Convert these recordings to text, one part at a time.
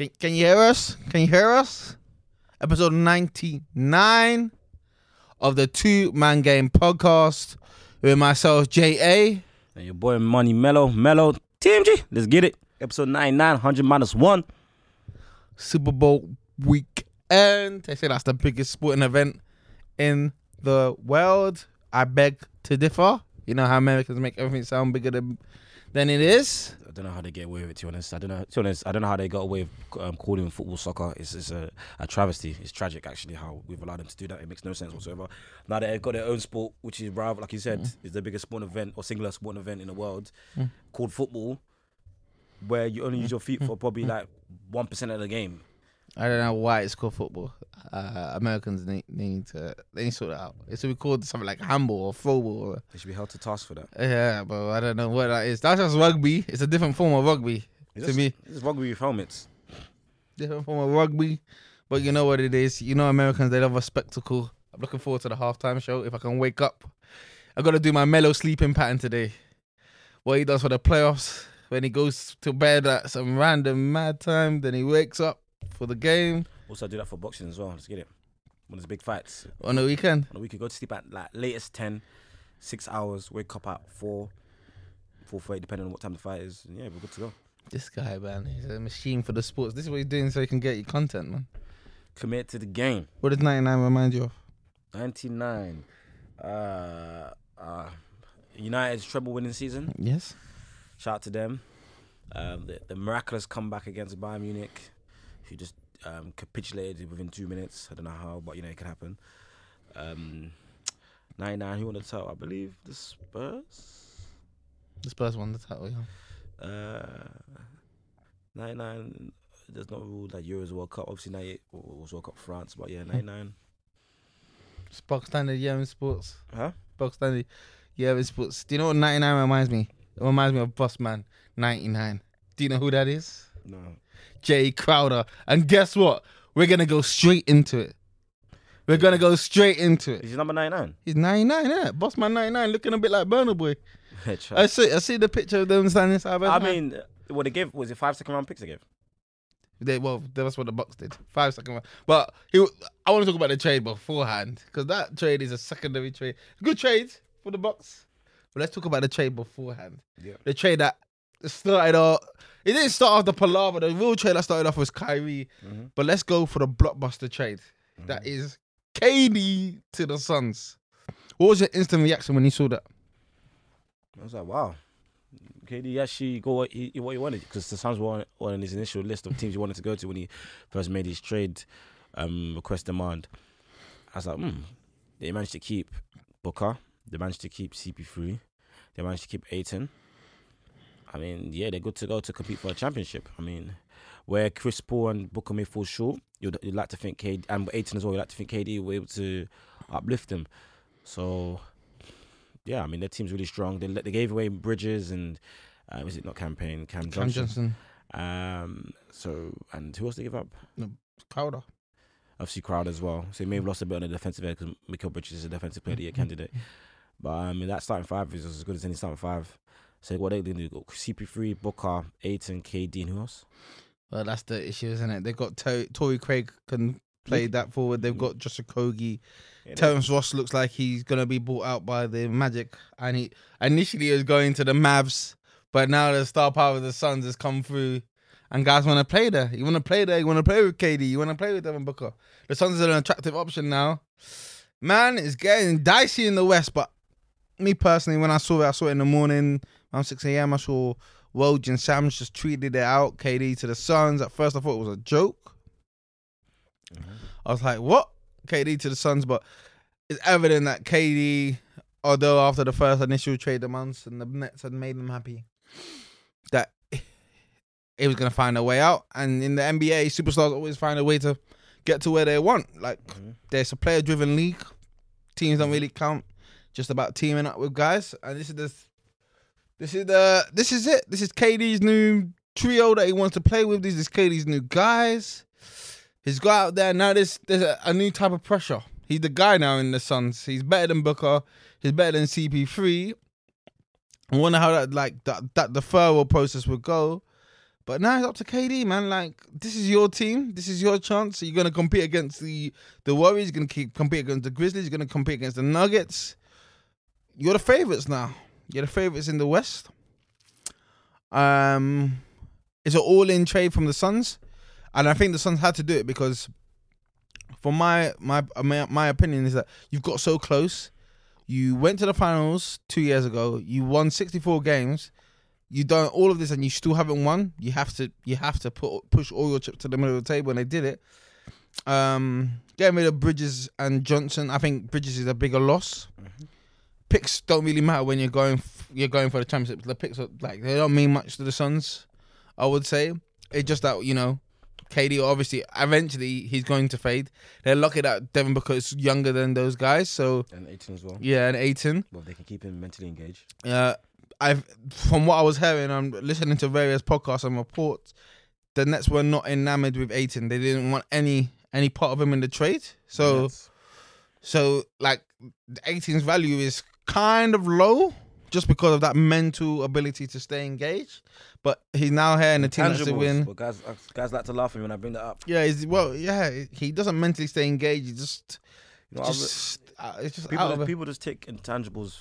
Can, can you hear us? Can you hear us? Episode 99 of the Two Man Game podcast with myself, J.A. And your boy Money Melo, Melo, TMG. Let's get it. Episode 99, 100 minus 1. Super Bowl weekend. They say that's the biggest sporting event in the world. I beg to differ. You know how Americans make everything sound bigger than, than it is. I don't know how they get away with it, to be honest. I don't know. To be honest, I don't know how they got away with um, calling football soccer. It's, it's a, a travesty. It's tragic, actually, how we've allowed them to do that. It makes no sense whatsoever. Now they've got their own sport, which is, rival, like you said, mm. is the biggest sporting event or singular sporting event in the world mm. called football, where you only use mm. your feet for probably like 1% of the game. I don't know why it's called football. Uh, Americans need, need to they need to sort it out. It should be called something like handball or football. Or, They should be held to task for that. yeah, but I don't know what that is. That's just rugby. It's a different form of rugby It's to just, me. It's rugby with helmets. Different form of rugby. But you know what it is. You know Americans they love a spectacle. I'm looking forward to the halftime show. If I can wake up, I got to do my Melo sleeping pattern today. What he does for the playoffs when he goes to bed at some random mad time, then he wakes up for the game Also, do that for boxing as well. Let's get it. When there's big fights, on the weekend. And we could go to sleep at like latest 10, six hours, wake up at 4, 4.30, depending on what time the fight is. And yeah, we're good to go. This guy, man, he's a machine for the sports. This is what he's doing so he can get you content, man. Commit to the game. What does 99 remind you of? 99. Uh, uh, United's treble winning season. Yes. Shout out to them. Um, the, the miraculous comeback against Bayern Munich, who just um, capitulated within two minutes. I don't know how, but you know, it can happen. Um, 99, who won the title? I believe the Spurs. The Spurs won the title, yeah. Uh, 99, there's no rule that Euros World Cup. Obviously, 98 was World Cup France, but yeah, 99. It's Box standard, yeah, in sports. Huh? Box standard, yeah, in sports. Do you know what 99 reminds me? It reminds me of Bossman 99. Do you know who that is? No. Jae Crowder. And guess what? We're to go straight into it. We're to go straight into it. He's number 99? He's 99, yeah. Bossman 99, looking a bit like Burna Boy. I I see, I see the picture of them standing side by side. mean, what they gave, was it five second round picks they gave? They well, that's what the Bucks did. Five second round. But he, I want to talk about the trade beforehand because that trade is a secondary trade. Good trade for the Bucks. But let's talk about the trade beforehand. Yeah. The trade that started off. It didn't start off the palaver. The real trade that started off was Kyrie. Mm-hmm. But let's go for the blockbuster trade. That is KD to the Suns. What was your instant reaction when you saw that? I was like, wow. KD actually got what he, what he wanted because the Suns were on, on his initial list of teams he wanted to go to when he first made his trade um, request demand. I was like, hmm. They managed to keep Booker. They managed to keep CP3. They managed to keep Ayton. I mean, yeah, they're good to go to compete for a championship. I mean, where Chris Paul and Booker may fall short, you'd, you'd like to think KD and Ayton as well. You'd like to think KD were able to uplift them. So yeah, I mean their team's really strong. They let- they gave away Bridges and um, is it not campaign Cam Cam Johnson? Johnson, Um, so and who else they give up? No, Crowder. Obviously Crowder as well. So he may have lost a bit on the defensive end because Mikal Bridges is a defensive player of the year candidate. But I mean that starting five is as good as any starting five. So what they gonna do? CP3, Booker, Ayton, KD, and who else? Well, that's the issue, isn't it? They've got to- Torrey Craig can play that forward. They've mm. got Josh Okogie. Yeah, Terrence Ross looks like he's gonna be bought out by the Magic, and he initially he was going to the Mavs, but now the star power of the Suns has come through, and guys want to play there. You want to play there. You want to play with KD. You want to play with Devin Booker. The Suns are an attractive option now. Man, it's getting dicey in the West, but me personally, when I saw it, I saw it in the morning around six a.m. I saw Woj and Shams just tweeted it out. KD to the Suns. At first, I thought it was a joke. I was like, what? KD to the Suns, but it's evident that KD, although after the first initial trade demands and the Nets had made them happy, that it was gonna find a way out. And in the NBA, superstars always find a way to get to where they want. Like mm-hmm. there's a player driven league. Teams don't really count. Just about teaming up with guys. And this is this is the this is it. This is KD's new trio that he wants to play with. This is KD's new guys. He's got out there now. There's there's a, a new type of pressure. He's the guy now in the Suns. He's better than Booker. He's better than CP3. I wonder how that like that that the deferral process would go. But now it's up to KD, man. Like this is your team. This is your chance. You're gonna compete against the the Warriors. You're gonna keep compete against the Grizzlies. You're gonna compete against the Nuggets. You're the favorites now. You're the favorites in the West. Um, it's an all-in trade from the Suns, and I think the Suns had to do it because, for my my my, my opinion is that you've got so close. You went to the finals two years ago. You won 64 games. You done all of this and you still haven't won. You have to you have to put push all your chips to the middle of the table, and they did it. Um, getting rid of Bridges and Johnson, I think Bridges is a bigger loss. Picks don't really matter when you're going you're going for the championship. The picks are like they don't mean much to the Suns. I would say it's just that you know, KD obviously eventually he's going to fade. They're lucky that Devin Booker is younger than those guys, so And Ayton as well. yeah, and Ayton. Well, they can keep him mentally engaged. Uh, I've from what I was hearing, I'm listening to various podcasts and reports. The Nets were not enamored with Ayton. They didn't want any any part of him in the trade. So Yes. so like the Ayton's value is kind of low just because of that mental ability to stay engaged. But he's now here and the team to win. But guys, uh, guys like to laugh at me when I bring that up. Yeah, he's well. Yeah, he doesn't mentally stay engaged. He just You know, just uh, it's just people, just, people just take intangibles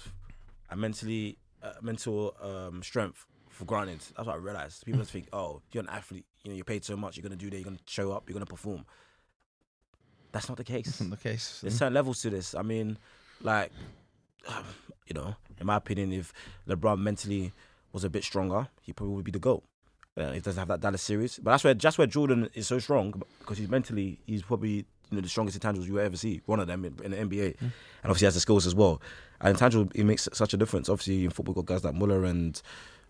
and mentally uh, mental um, strength for granted. That's what I realized. People just think, oh, you're an athlete. You know, you're paid so much. You're gonna do that. You're gonna show up. You're gonna perform. That's not the case. the case. There's certain levels to this. I mean, like, Um, you know, in my opinion, if LeBron mentally was a bit stronger, he probably would be the goat. Uh, he doesn't have that Dallas series, but that's where that's where Jordan is so strong because he's mentally he's probably you know the strongest intangibles you will ever see. One of them in, in the NBA, hmm. and obviously has the skills as well. And intangible it makes such a difference. Obviously in football, got guys like Muller and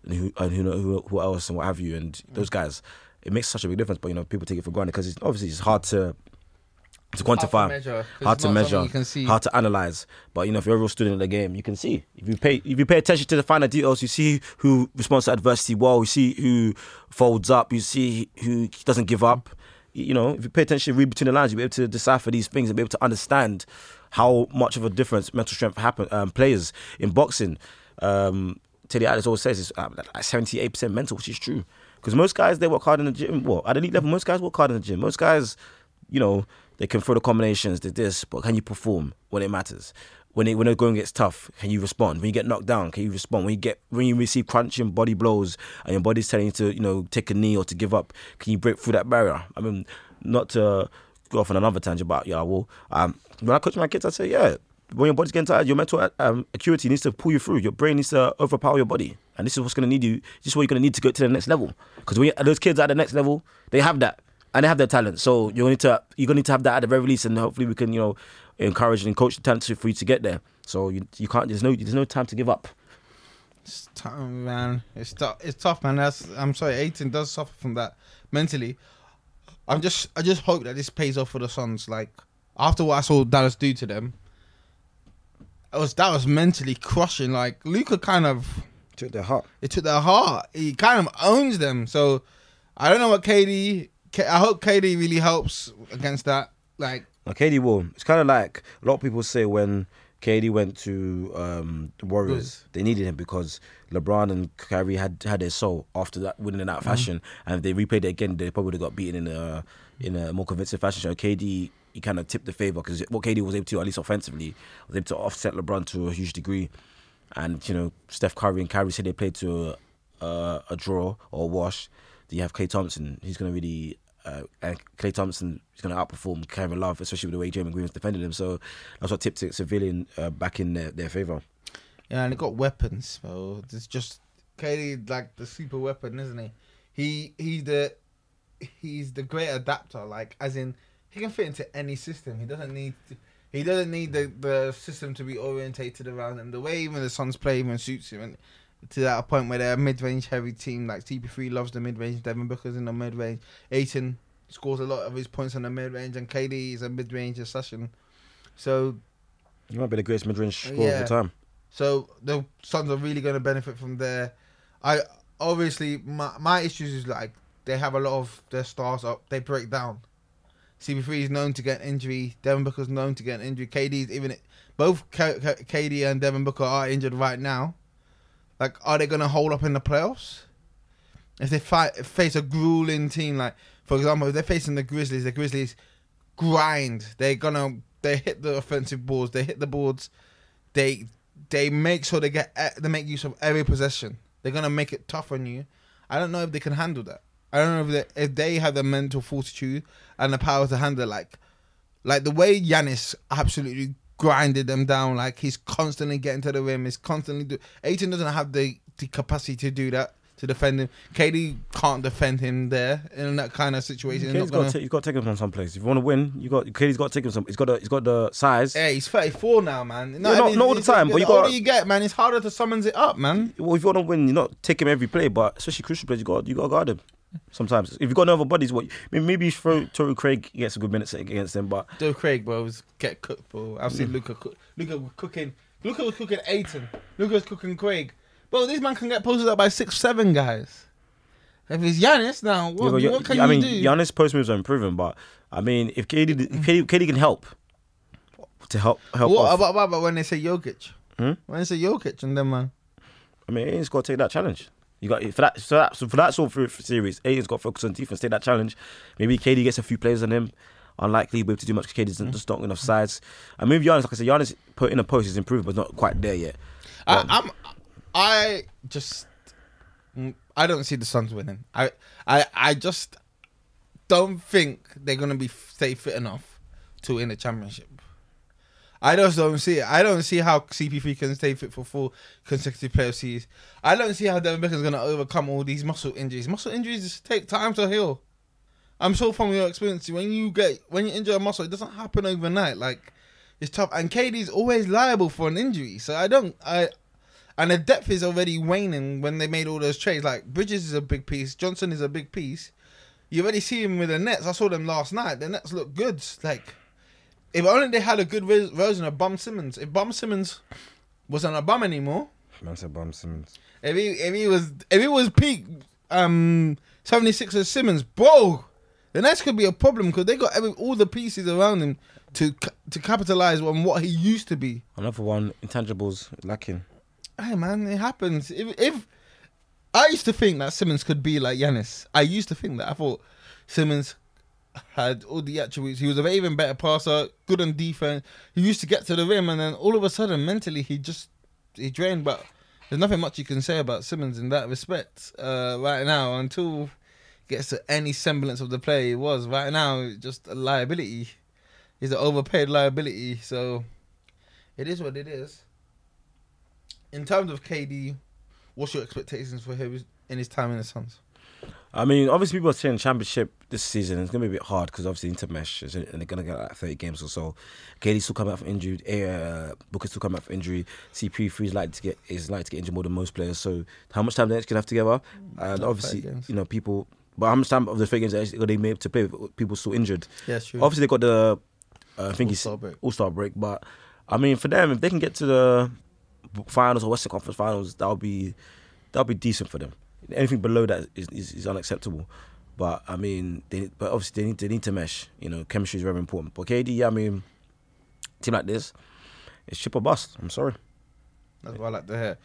and who and who, know, who who else and what have you, and hmm. those guys. It makes such a big difference, but you know people take it for granted because it's obviously it's hard to to quantify measure, hard to measure, You can see. hard to analyze. But you know, if you're a real student of the game, you can see. If you pay, if you pay attention to the finer details, you see who responds to adversity well. You see who folds up. You see who doesn't give up. You know, if you pay attention, read between the lines, you'll be able to decipher these things and be able to understand how much of a difference mental strength happen um, plays in boxing. Um, Teddy Atlas always says it's uh, like seventy-eight percent mental, which is true. Because most guys they work hard in the gym. Well, at elite level, most guys work hard in the gym. Most guys, you know, they can throw the combinations, they this, but can you perform when it matters? When it when the going gets tough, can you respond? When you get knocked down, can you respond? When you get when you receive crunching body blows and your body's telling you to you know take a knee or to give up, can you break through that barrier? I mean, not to go off on another tangent, but yeah, well, um, when I coach my kids, I say yeah. When your body's getting tired, your mental um, acuity needs to pull you through. Your brain needs to overpower your body, and this is what's going to need you. This is what you're going to need to go to the next level. Because those kids are at the next level, they have that and they have their talent. So you're going to need to you're going to need to have that at the very least, and hopefully we can you know encourage and coach the talent for you to get there. So you you can't there's no there's no time to give up. It's tough, man. It's tough. It's tough, man. That's I'm sorry. Ayton does suffer from that mentally. I'm just I just hope that this pays off for the Suns. Like after what I saw Dallas do to them, it was that was mentally crushing. Like Luka kind of Took their heart. it took their heart. He kind of owns them. So I don't know what KD. K- I hope KD really helps against that. Like Now, KD will. It's kind of like a lot of people say when KD went to um, the Warriors, they needed him because LeBron and Kyrie had had their soul after that winning in that fashion, and if they replayed it again, they probably would have got beaten in a in a more convincing fashion. So KD, he kind of tipped the favor because what KD was able to, at least offensively, was able to offset LeBron to a huge degree. And you know, Steph Curry and Kyrie said they played to a, a, a draw or a wash. You have Klay Thompson. He's going to really uh, and Klay Thompson is going to outperform Kevin Love, especially with the way Draymond Green was defending him. So that's what tipped it civilian uh, back in their, their favor. Yeah, and they got weapons, So It's just KD like the super weapon, isn't he? He he's the he's the great adapter. Like as in he can fit into any system. He doesn't need to, he doesn't need the, the system to be orientated around him. The way even the Suns play even suits him, and to that point where they're a mid-range heavy team. Like CP3 loves the mid-range. Devin Booker's in the mid-range. Ayton scores a lot of his points on the mid-range, and KD is a mid-range assassin. So, He might be the greatest mid-range scorer of Yeah. the time. so the Suns are really going to benefit from there. I obviously my my issues is like they have a lot of their stars up. They break down. CP3 is known to get an injury. Devin Booker's known to get an injury. KD's even both K- K- KD and Devin Booker are injured right now. Like, are they going to hold up in the playoffs? If they fight, face a grueling team, like for example, if they're facing the Grizzlies, the Grizzlies grind. They're gonna they hit the offensive boards. They hit the boards. They they make sure they get they make use of every possession. They're gonna make it tough on you. I don't know if they can handle that. I don't know if they, if they have the mental fortitude and the power to handle like like the way Giannis absolutely grinded them down. Like he's constantly getting to the rim. He's constantly do. Ayton doesn't have the the capacity to do that to defend him. KD can't defend him there in that kind of situation. He's KD's got, gonna- to, he's got to take him from some place. If you want to win, you got KD's got to take him some. He's got the, he's got the size. Yeah, he's 34 now, man. Yeah, not- I mean, not all the time, but you the got- you get, man, it's harder to summons it up, man. Well, if you want to win, you're not taking him every play, but especially crucial plays, you got you got to guard him. Sometimes, if you've got no other bodies, what maybe you throw Torrey Craig gets a good minutes against them, but Joe Craig, bro, was get cooked, bro. I've Mm. seen Luka cook. Luka was cooking. Luka was cooking Ayton. Luka was cooking Craig. Bro, this man can get posted up by six, seven guys. If it's Giannis now, what, Yeah, what can I you mean, do? Giannis post moves are improving, but I mean, if KD, if KD, KD can help to help help. what about, what about when they say Jokic? Hmm? When they say Jokic and then man, I mean, Ayton's got to take that challenge. You got for that, so that, so for that sort of series, Ayton's got to focus on defense, take that challenge. Maybe KD gets a few players on him. Unlikely able to do much. 'cause KD doesn't just not enough size. I mean, Giannis, like I said, Giannis put in a post is improved, but not quite there yet. I, I'm, I just, mm, I don't see the Suns winning. I, I, I just don't think they're gonna be stay fit enough to win the championship. I just don't see it. I don't see how CP3 can stay fit for four consecutive playoff series. I don't see how Devin Booker's gonna overcome all these muscle injuries. Muscle injuries just take time to heal. I'm sure from your experience, when you get when you injure a muscle, it doesn't happen overnight. Like it's tough, and KD's always liable for an injury. So I don't, I, and the depth is already waning when they made all those trades. Like Bridges is a big piece, Johnson is a big piece. You already see him with the Nets. I saw them last night. The Nets look good. Like if only they had a good vis- version of Bum Simmons. If Bum Simmons wasn't a bum anymore, Man said Bum Simmons. if he if he was if he was peak um 76ers Simmons, bro, the Nets could be a problem because they got every, all the pieces around him to ca- to capitalize on what he used to be. Another one, intangibles lacking. Hey man, it happens. If if I used to think that Simmons could be like Giannis, I used to think that. I thought Simmons had all the attributes. He was an even better passer, good on defense. He used to get to the rim, and then all of a sudden, mentally, he just he drained. But there's nothing much you can say about Simmons in that respect uh, right now until gets to any semblance of the play he was. Right now, just a liability. He's an overpaid liability. So it is what it is. In terms of KD, what's your expectations for him in his time in the Suns? I mean, obviously, people are saying championship this season. It's gonna be a bit hard because obviously intermesh is- and they're gonna get like thirty games or so. KD's still coming out from injury. Uh, Booker's still coming out from injury. CP3 is like to get is like to get injured more than most players. So how much time the going to have together? And Like obviously, you know, people. But how much time of the three games are they made to play with people still injured? Yeah, sure. Obviously, they got the uh, I think All-Star break. All Star break. But I mean, for them, if they can get to the finals or Western Conference finals, that'll be that'll be decent for them. Anything below that is, is, is unacceptable. But I mean, they, but obviously they need they need to mesh. You know, chemistry is very important. But KD, yeah, I mean, team like this, it's chip or bust. I'm sorry. That's what I like to hear.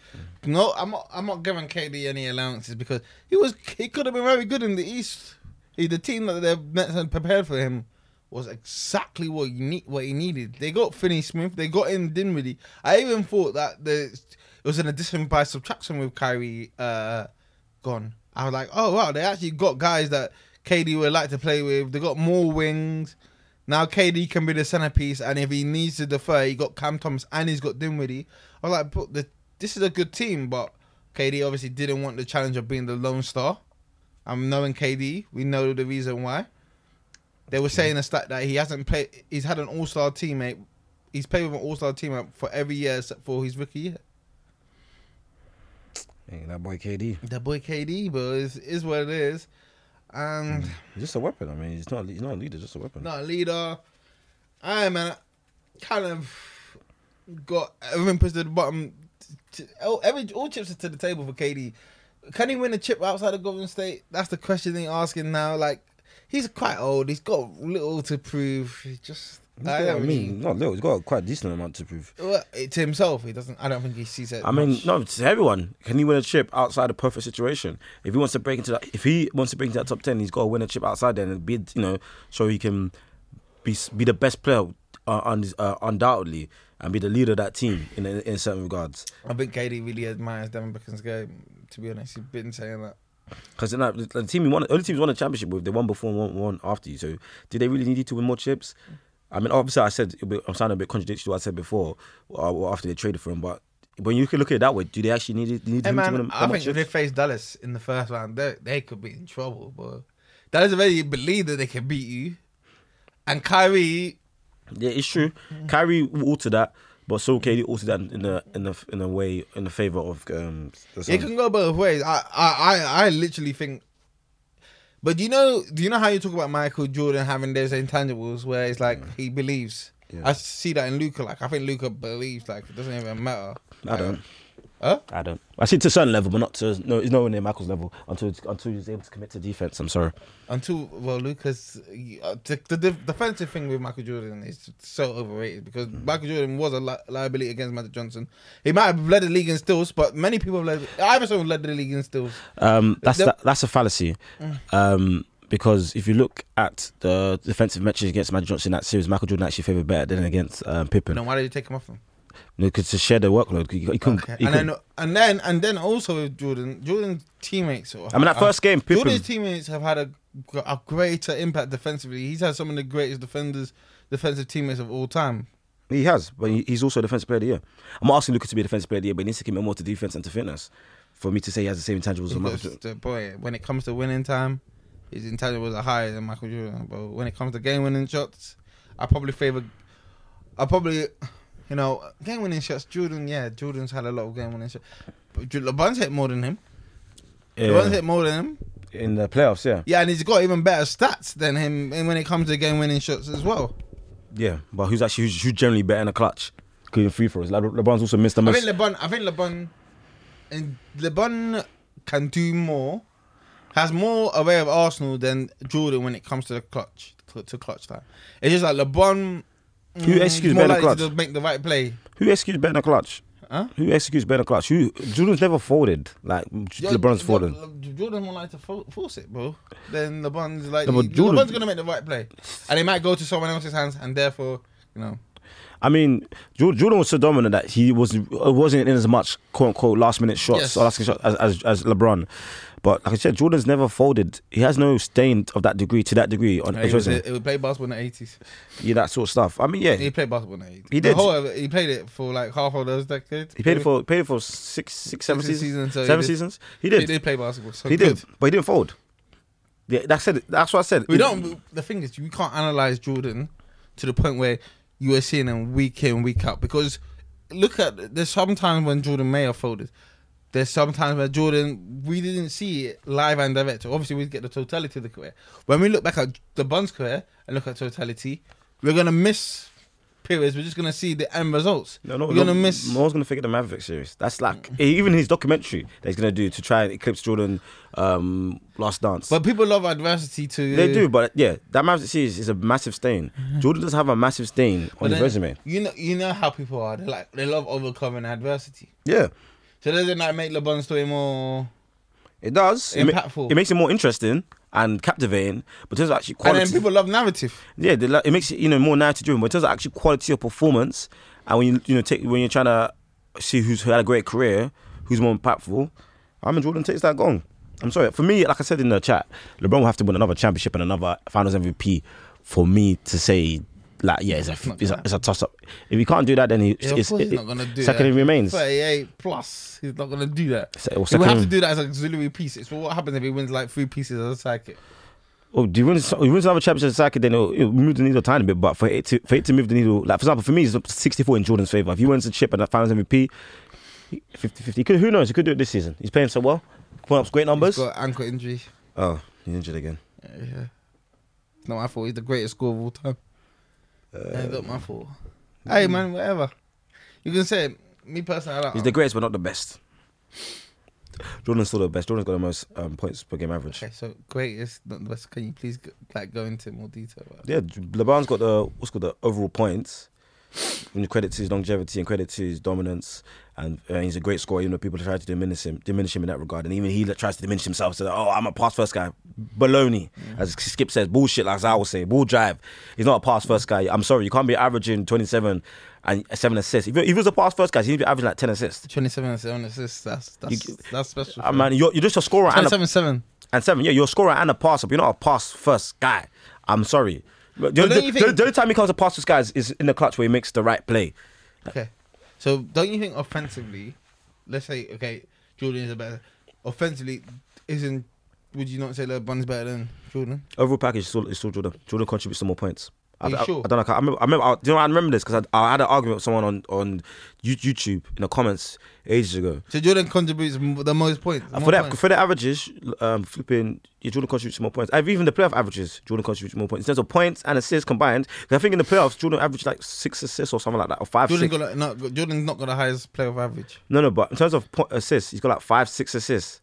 No, I'm not. I'm not giving KD any allowances because he was. He could have been very good in the East. He, the team that the Nets had prepared for him was exactly what you need. What he needed. They got Finney Smith. They got in Dinwiddie. I even thought that the it was an addition by subtraction with Kyrie uh, gone. I was like, oh wow, they actually got guys that KD would like to play with. They got more wings. Now KD can be the centerpiece, and if he needs to defer, he got Cam Thomas and he's got Dinwiddie. I was like, but the, this is a good team, but KD obviously didn't want the challenge of being the lone star. I'm knowing KD, we know the reason why. They were saying a stat that he hasn't played. He's had an All Star teammate. He's played with an All Star teammate for every year except for his rookie year. Hey, that boy KD. That boy KD, but it's, it's what it is. And hmm. He's just a weapon. I mean, he's not. He's not a leader. Just a weapon. not a leader. I man, kind of got everything pushed to the bottom. Every all chips are to the table for KD. Can he win a chip outside of Golden State? That's the question they're asking now. Like he's quite old. He's got little to prove. He just He's I got- I mean, not little. He's got quite a decent amount to prove. well, to himself. He doesn't. I don't think he sees it. I mean, much. no, to everyone. Can he win a chip outside a perfect situation? If he wants to break into that, if he wants to break into that top ten, he's got to win a chip outside there and be, you know, so he can be be the best player, uh, uh, undoubtedly, and be the leader of that team in in, in certain regards. I think KD really admires Devin Booker's game. To be honest, he's been saying that. Because the, the team you won, only teams won a championship with, they won before and won, won after you. So, do they really need you to win more chips? I mean, obviously, I said I'm sounding a bit contradictory to what I said before, uh, after they traded for him. But when you can look at it that way, do they actually need it? Need Hey him to win man, I think if they face Dallas in the first round, they they could be in trouble. But Dallas already believe that they can beat you, and Kyrie, Yeah, it's true. Kyrie will alter that, but so KD altered that in the in the in a way in the favor of um. The it can go both ways. I I, I literally think. But do you know? Do you know how you talk about Michael Jordan having those intangibles where it's like he believes? Yeah. I see that in Luka. Like I think Luka believes. Like it doesn't even matter. I don't. Huh? I don't. I see to a certain level, but not to no. It's nowhere near Michael's level until until he's able to commit to defense. I'm sorry. Until well, Lucas, uh, the, the def- defensive thing with Michael Jordan is so overrated because Michael Jordan was a li- liability against Magic Johnson. He might have led the league in steals, but many people have led. Iverson led the league in steals. Um, that's The- that, that's a fallacy. Um, because if you look at the defensive matches against Magic Johnson in that series, Michael Jordan actually favored better than against um, Pippen. Then why did you take him off him? Because to share the workload, couldn't. Okay. And couldn't- then and then and then also with Jordan, Jordan's teammates. I mean, that first game, Pippen. Jordan's teammates have had a, a greater impact defensively. He's had some of the greatest defenders, defensive teammates of all time. He has, but he's also a defensive player of the year. I'm not asking Luka to be a defensive player of the year, but he needs to commit more to defense and to fitness for me to say he has the same intangibles as Michael Jordan. boy, when it comes to winning time, his intangibles are higher than Michael Jordan. But when it comes to game winning shots, I probably favor. I probably, you know, uh, game winning shots. Jordan, yeah, Jordan's had a lot of game winning shots. But LeBron's hit more than him. LeBron's hit more than him. In the playoffs, yeah. Yeah, and he's got even better stats than him when it comes to game winning shots as well. Yeah, but who's actually who's, who's generally better in the clutch? Including free throws. Like, LeBron's also missed the I think LeBron. I think LeBron, and LeBron can do more. Has more away of Arsenal than Jordan when it comes to the clutch to, to clutch time. It's just like LeBron. Who mm, executes better clutch? to make the right play. Who executes better clutch? Huh? Who executes better clutch? Who Jordan's never folded. Like LeBron's Jo- folded. Jo- Jordan more like to fo- force it, bro. Then LeBron's like, No, Jordan- LeBron's gonna make the right play, and it might go to someone else's hands, and therefore, you know, I mean, Jor- Jordan was so dominant that he was wasn't in as much quote unquote last minute shots Yes. or last minute shots as, as as LeBron. But like I said, Jordan's never folded. He has no stain of that degree to that degree on he, his was, he would play basketball in the eighties. Yeah, that sort of stuff. I mean, yeah, He played basketball in the eighties. He did. whole he played it for like half of those decades. he paid it for paid it for six six seven Six seasons, seasons, so seven did. seasons. He did. He did. play basketball. So He good. did, but he didn't fold. Yeah, that's it. That's what I said. We don't. The thing is, we can't analyze Jordan to the point where you are seeing him week in week out because look at there's sometimes when Jordan may have folded. There's sometimes where Jordan we didn't see it live and direct. So obviously we get the totality of the career. When we look back at the Buns career and look at totality, we're gonna miss periods. We're just gonna see the end results. No, no, we're no, gonna miss. No one's gonna figure the Maverick series. That's like even his documentary that he's gonna do to try and eclipse Jordan, um, Last Dance. But people love adversity too. They do, but yeah, that Maverick series is a massive stain. Jordan does have a massive stain on Mm-hmm. But his then, resume. You know, you know how people are. They like they love overcoming adversity. Yeah, So doesn't that make LeBron's story more? it does. It, ma- Impactful. it makes it more interesting and captivating, but in terms of actually And then people love narrative. yeah, they, like- it makes it you know more narrative driven. But in terms of actually quality of performance, and when you you know take when you're trying to see who's who had a great career, who's more impactful, I mean Jordan takes that gong. I'm sorry. For me, like I said in the chat, LeBron will have to win another championship and another Finals MVP for me to say, like, yeah, it's a it's a, it's a toss up. If he can't do that, then he, Yeah, it's, it, he's not gonna do second that. he remains. Thirty-eight plus. He's not gonna do that. He will second have to do that as an auxiliary piece. It's what happens if he wins like three pieces as a psychic. Oh, do you win? He wins another championship circuit, then it'll, it'll move the needle a tiny bit. But for it to for it to move the needle, like for example, for me, it's 64 in Jordan's favor. If he wins the chip and the Finals MVP, 50-50. Could, who knows? He could do it this season. He's playing so well. Putting up great numbers. He's got ankle injury. Oh, he's injured again. Yeah, yeah. Not my fault. He's the greatest scorer of all time. Yeah, it's not my fault. Hey man, whatever. You can say it. Me personally, I like He's the greatest, but not the best. Jordan's still the best. Jordan's got the most um, points per game average. Okay, so greatest, not the best. Can you please go, like go into more detail? About Yeah, LeBron's got the what's called the overall points. When you credit to his longevity and credit to his dominance, and uh, he's a great scorer. You know, people try to diminish him, diminish him in that regard, and even he tries to diminish himself. So, oh, I'm a pass first guy. Baloney, as Skip says, bullshit. Like I will say, bull drive. He's not a pass first guy. I'm sorry, you can't be averaging 27 and seven assists. If, he- if he was a pass first guy, he'd be averaging like 10 assists. Twenty-seven and seven assists. That's that's You- that's special. I mean, you're, you're just a scorer and a, seven. and seven. Yeah, you're a scorer and a passer, but you're not a pass first guy. I'm sorry. The, don't the- you the- the only time he comes to pass first guy is, is in the clutch where he makes the right play. Okay, so don't you think offensively, let's say okay, Jordan is a better offensively. Isn't would you not say LeBron's better than Jordan? Overall package is still, is still Jordan. Jordan contributes to more points. I, Are you I- sure? I don't know. I remember. I remember. I, do you know? I remember this because I, I had an argument with someone on on YouTube in the comments ages ago. So Jordan contributes the most points. For that, points. for the averages, um, flipping, yeah, Jordan contributes more points. I've even the playoff averages, Jordan contributes more points in terms of points and assists combined. I think in the playoffs, Jordan averaged like six assists or something like that, or five. Jordan's six. got like, not Jordan's not got the highest playoff average. No, no, but in terms of po- assists, he's got like five, six assists,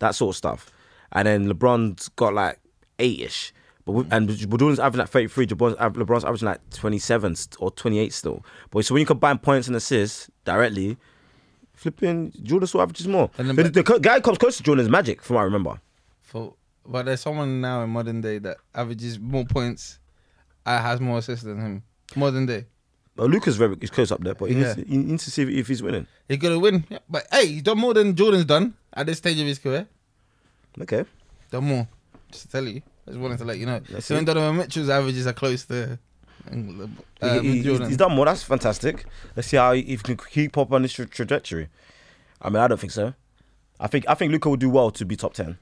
that sort of stuff. And then LeBron's got like eight ish. But and Jordan's averaging like 33, LeBron's, LeBron's averaging like 27 or 28 still. But so when you combine points and assists directly, flipping, Jordan still averages more. And then- the, the co- guy who comes close to Jordan is Magic, from what I remember. For but there's someone now in modern day that averages more points, uh, has more assists than him. Modern day, Well, Luka's very is close up there, but he, Yeah. needs, he needs to see if, if he's winning. he's gonna win. Yeah, but hey, he's done more than Jordan's done at this stage of his career. Okay. Done more. Just to tell you, I just wanted to let you know. That's Even it. Donovan Mitchell's averages are close to um, He- he- he's, done more. That's fantastic. Let's see how he, he can keep up on this tra- trajectory. I mean, I don't think so. I think I think Luka will do well to be top ten.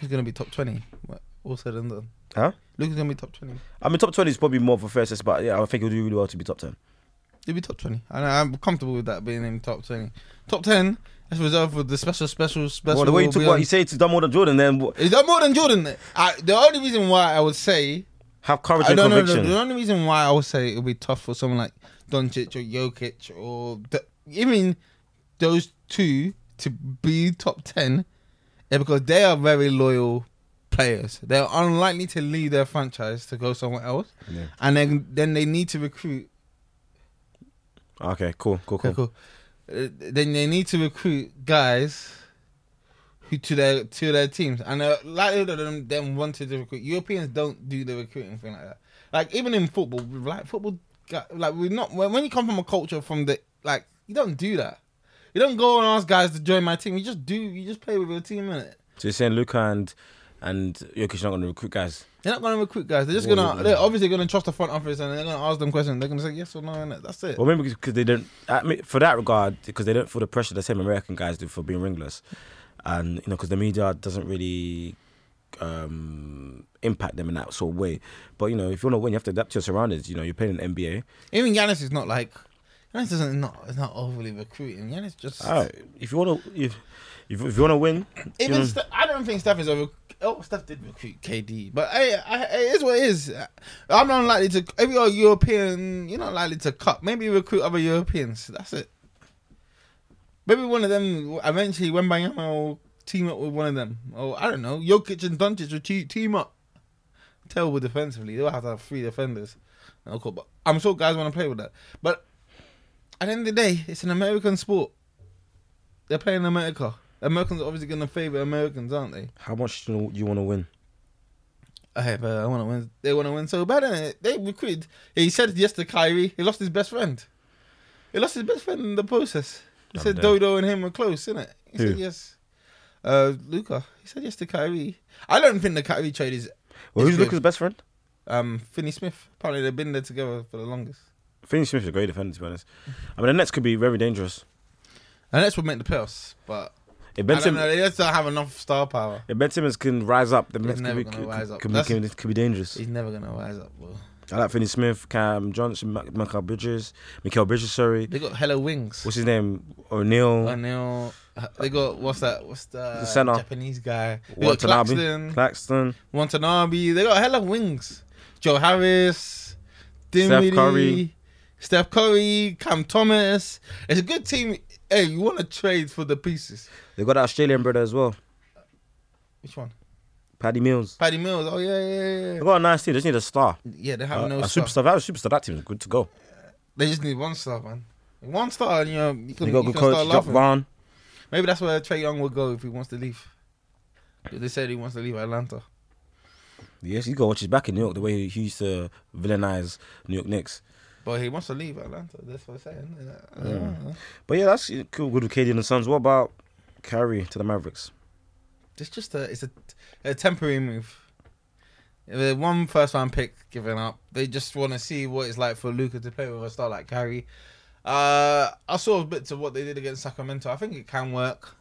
He's gonna be top twenty. What- All said and done. Huh? Luka's gonna be top twenty. I mean, top twenty is probably more of a fair assessment, but yeah, I think he'll do really well to be top ten. He'll be top twenty. And I'm comfortable with that being in top twenty. Top ten. That's reserved for the special, special, special. Well, the way you took what you say to done more than Jordan, then what- He's done more than Jordan. I, the only reason why I would say have courage I and don't know. conviction. The only reason why I would say it would be tough for someone like Doncic or Jokic or the, even those two to be top ten, is because they are very loyal players. They're unlikely to leave their franchise to go somewhere else, Yeah. and then then they need to recruit. Okay, cool, cool, Okay, cool. Uh, then they need to recruit guys who to their to their teams, and uh, likelihood of them them wanted to recruit. Europeans don't do the recruiting thing like that. Like even in football, like football, like we're not when, you come from a culture from the like you don't do that. You don't go and ask guys to join my team. You just do. You just play with your team in it. So you're saying Luka and and Jokic not going to recruit guys? They're not going to recruit guys. They're just gonna. They're obviously gonna trust the front office and they're gonna ask them questions. They're gonna say yes or no, and that's it. Well, maybe because they don't. I mean, for that regard, because they don't feel the pressure the same American guys do for being ringless, and you know, because the media doesn't really um, impact them in that sort of way. But you know, if you want to win, you have to adapt to your surroundings. You know, you're playing in the NBA. Even Giannis is not like. Giannis isn't not. Is not overly recruiting. Giannis just. All right, if you want to, if if, if you want to win, Even you know, Steph, I don't think Steph is over. Oh, Steph did recruit KD, but hey, I, it is what it is. I'm not likely to. If you're European, you're not likely to cut. Maybe recruit other Europeans. That's it. Maybe one of them eventually, Wembanyama will team up with one of them, or I don't know, Jokic and Doncic will team up. Terrible defensively, they'll have to have three defenders. Okay, but I'm sure guys want to play with that. But at the end of the day, it's an American sport. They're playing America. Americans are obviously going to favor Americans, aren't they? how much do you, want to win? Hey, but I want to win. They want to win so bad, and they recruited. He said yes to Kyrie. He lost his best friend. He lost his best friend in the process. He I'm said dead. Dodo and him were close, innit? He Who? said yes. Uh, Luka. He said yes to Kyrie. I don't think the Kyrie trade is Well, who's good. Luca's best friend? um Finney Smith. Apparently they've been there together for the longest. Finney Smith is a great defender, to be honest. I mean, the Nets could be very dangerous. And that's would make the playoffs. But If I Ben, don't Sim- know. They just don't have enough star power. if ben Simmons can rise up, the He's Nets could never be, gonna could, rise up. could, be, That's- could, be, dangerous. He's never gonna rise up, bro. I like Finney Smith, Cam Johnson, Ma- Michael Bridges, Michael Bridges. Sorry, They got hella wings. what's his name? O'Neal, O'Neal. They got what's that? What's the, The centre. Japanese guy? They got Watanabe, Claxton, Claxton. Watanabe. They got hella wings. Joe Harris, Steph Dinwiddie, Curry. Steph Curry, Cam Thomas. It's a good team. Hey, you want to trade for the pieces? They got that Australian brother as well, Which one? Patty Mills. Patty Mills. Oh yeah, yeah, yeah. They got a nice team. They just need a star. yeah they have Uh, no a star. superstar. A superstar, that team's good to go. They just need one star, man. One star, and you know you can, They got you good can start coach, Jacque laughing. Vaughn. Maybe that's where Trae Young would go if he wants to leave. They said he wants to leave Atlanta. Yes, you got to watch his back in New York. The way he used to villainize New York Knicks. But he wants to leave Atlanta. That's what I'm saying. Yeah. But yeah, that's cool. Good with KD and the Suns. What about Kyrie to the Mavericks? It's just a it's a, a temporary move. The one first round pick given up. They just want to see what it's like for Luka to play with a star like Kyrie. Uh, I saw bits of what they did against Sacramento. I think it can work.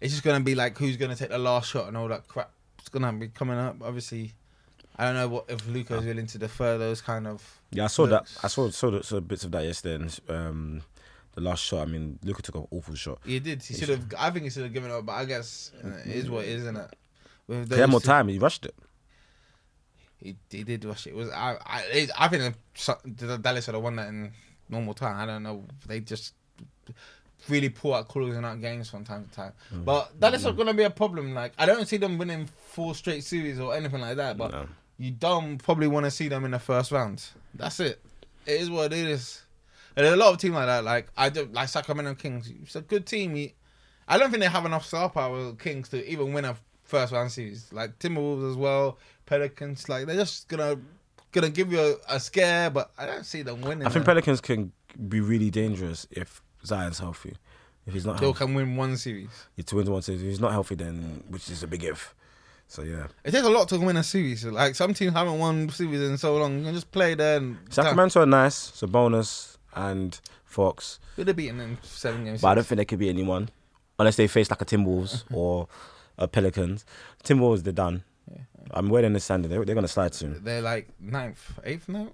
It's just gonna be like who's gonna take the last shot and all that crap. It's gonna be coming up. Obviously, I don't know what if Luka is willing to defer those kind of. Yeah, I saw Looks. that. I saw saw, the, saw bits of that yesterday. And, um, the last shot. I mean, Luka took an awful shot. He did. He should have. I think he should have given up. But I guess uh, it is what it is, isn't it? With He had more two- time. He rushed it. He, he did rush it. it was I I I think Dallas would have won that in normal time. I don't know. They just really pull out closing out games from time to time. Mm. But Dallas are gonna be a problem. Like I don't see them winning four straight series or anything like that. But No. You don't probably want to see them in the first round. That's it. It is what it is. And there's a lot of teams like that. Like I do like Sacramento Kings. It's a good team. I don't think they have enough star power Kings to even win a first round series. Like Timberwolves as well, Pelicans. Like they're just gonna gonna give you a, a scare, but I don't see them winning. I think. Pelicans can be really dangerous if Zion's healthy. If he's not Still healthy, can win one series. it's wins one series. If he's not healthy, then which is a big if. So yeah, It takes a lot to win a series. Like some teams haven't won series in so long. You can just play there and Sacramento are nice. Sabonis and Fox, Would have beaten them seven games. but I don't think they could beat anyone unless they face like a Timberwolves or a Pelicans. Timberwolves, they're done. Yeah. I'm waiting the standard. They're, they're gonna slide soon. They're like ninth, eighth, ninth.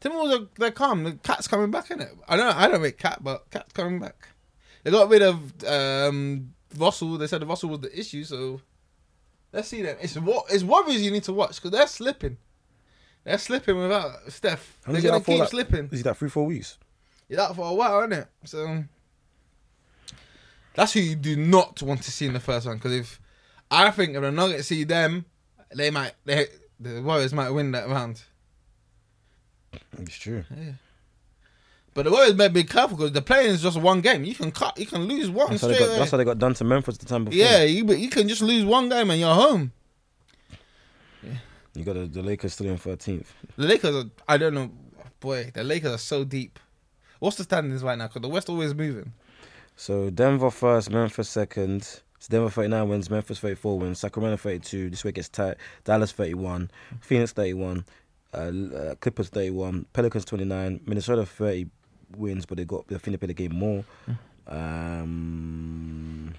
Timberwolves are they're calm. The cat's coming back in it. I don't I don't rate cat, but cat's coming back. They got rid of um Russell. They said Russell was the issue, so let's see them. It's what it's Warriors you need to watch because they're slipping. They're slipping without Steph. How They're gonna keep that? slipping. Is that three, four weeks? You're out for a while, isn't it? So that's who you do not want to see in the first one. Because if I think if the Nuggets see them, they might they the Warriors might win that round. It's true. But the Warriors better be careful because the playing is just one game. You can cut, you can lose one That's how, they got, that's how they got done to Memphis the time before. yeah, you you can just lose one game and you're home. Yeah. You got the, the Lakers still in 13th. The Lakers are, I don't know, boy, the Lakers are so deep. What's the standings right now? Because the West always moving. So Denver first, Memphis second. So Denver 39 wins, Memphis 34 wins, Sacramento 32. This way it gets tight. Dallas 31, Phoenix 31, uh, uh, Clippers 31, Pelicans 29, Minnesota 30 wins, but they got they think they play the game more. Um,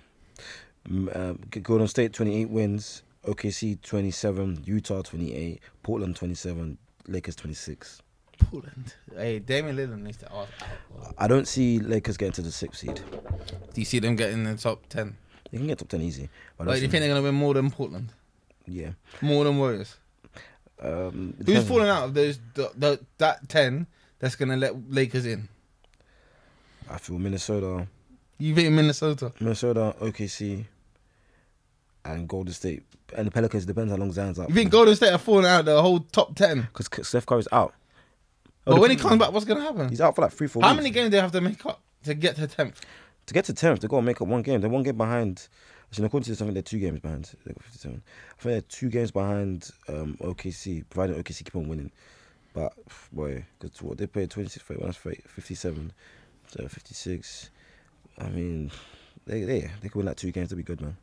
uh, Golden State 28 wins, OKC 27, Utah 28, Portland 27, Lakers 26. Portland. Hey, Damian Lillard needs to ask out. I don't see Lakers getting to the sixth seed. Do you see them getting in the top ten? They can get top 10 easy. But I don't Like, do you think they're gonna win more than Portland? yeah. More than Warriors? Um, Who's falling out of those the, the, that ten that's gonna let Lakers in? I feel Minnesota, You think Minnesota? Minnesota, OKC, and Golden State, and the Pelicans. Depends how long Zion's out. You think Golden State are falling out of the whole top ten? Because Steph Curry's out. Oh, But when he comes back, what's gonna happen? he's out for like three, four. How weeks. many games do they have to make up to get to tenth? to get to tenth? They got to make up one game. They're one game behind. Actually, according to this, I think they're two games behind. Fifty-seven. I think they're two games behind um, OKC, providing OKC keep on winning. But boy, because what they played 26, 31, 57, so 56. I mean, they they they could win like two games. That'd be good, man.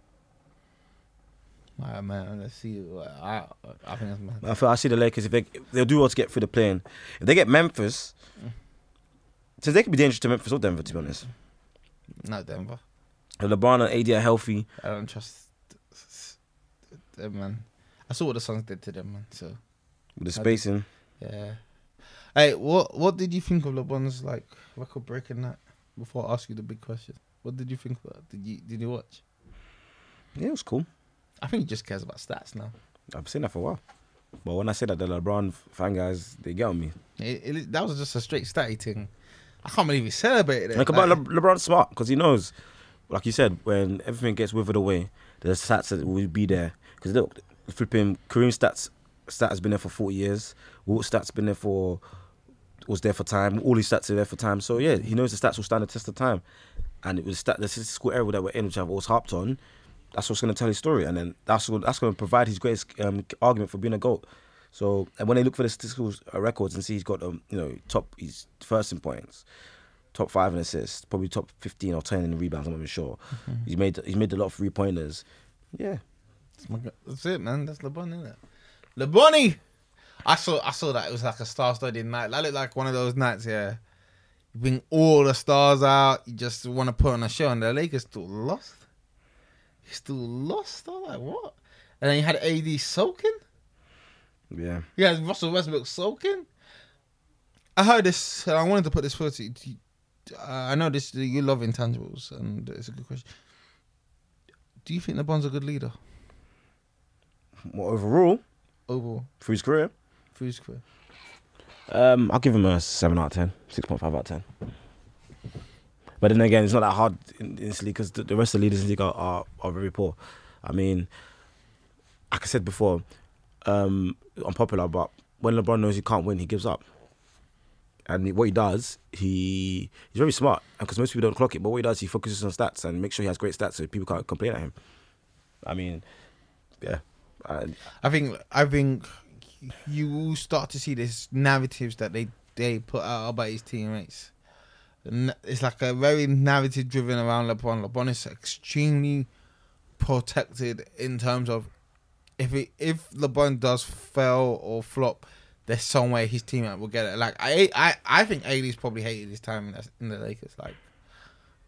Ah man, let's see. I I think that's mad. I feel I see the Lakers if they if they'll do well to get through the plane. If they get Memphis, since they could be dangerous to Memphis or Denver, to be honest. Not Denver. If LeBron and AD are healthy, I don't trust them, man. I saw what the Suns did to them, man. So With the spacing, Yeah. Hey, what what did you think of LeBron's like record breaking that? Before I ask you the big question, what did you think of that? Did you did you watch? yeah, it was cool. I think he just cares about stats now. I've seen that for a while. But when I say that, the LeBron fan guys, they get on me. It, it, that was just a straight statty thing. I can't believe he celebrated it. Like about Like, Le- LeBron's smart because he knows, like you said, when everything gets withered away, the stats will be there. Because look, flipping Kareem stats stat has been there for forty years. Walt stats been there for was there for time. All his stats are there for time. So yeah, he knows the stats will stand the test of time. And it was stat the statistical era that we're in, which I've always harped on. That's what's going to tell his story, and then that's what, that's going to provide his greatest um, argument for being a goat. So, and when they look for the statistical records and see he's got um, you know top, he's first in points, top five in assists, probably top fifteen or ten in rebounds. I'm not even sure. He's made he's made a lot of three pointers. Yeah, That's my That's it, man. That's LeBron, isn't it? LeBronny. I saw. I saw that it was like a star-studded night. That looked like one of those nights. Yeah, you bring all the stars out. You just want to put on a show, and the Lakers still lost. He still lost. I was like, what? And then you had AD soaking. yeah. You had Russell Westbrook soaking. I heard this, and I wanted to put this forward to you. Uh, I know this. You love intangibles, and it's a good question. Do you think LeBron's a good leader Well, overall, overall for his career, for career? um, I'll give him a seven out of ten, six point five out of ten. But then again, it's not that hard in, in this league because the, the rest of the leaders in the league are, are, are very poor. I mean, like I said before, um, unpopular, but when LeBron knows he can't win, he gives up. And what he does, he he's very smart because most people don't clock it. But what he does, he focuses on stats and makes sure he has great stats so people can't complain at him. I mean, yeah, I, I think I think you will start to see this narratives that they they put out about his teammates. It's like a very narrative driven around LeBron. LeBron is extremely protected in terms of if it, if LeBron does fail or flop, there's some way his teammate will get it. Like I I I think AD's probably hated his time in the, in the Lakers. Like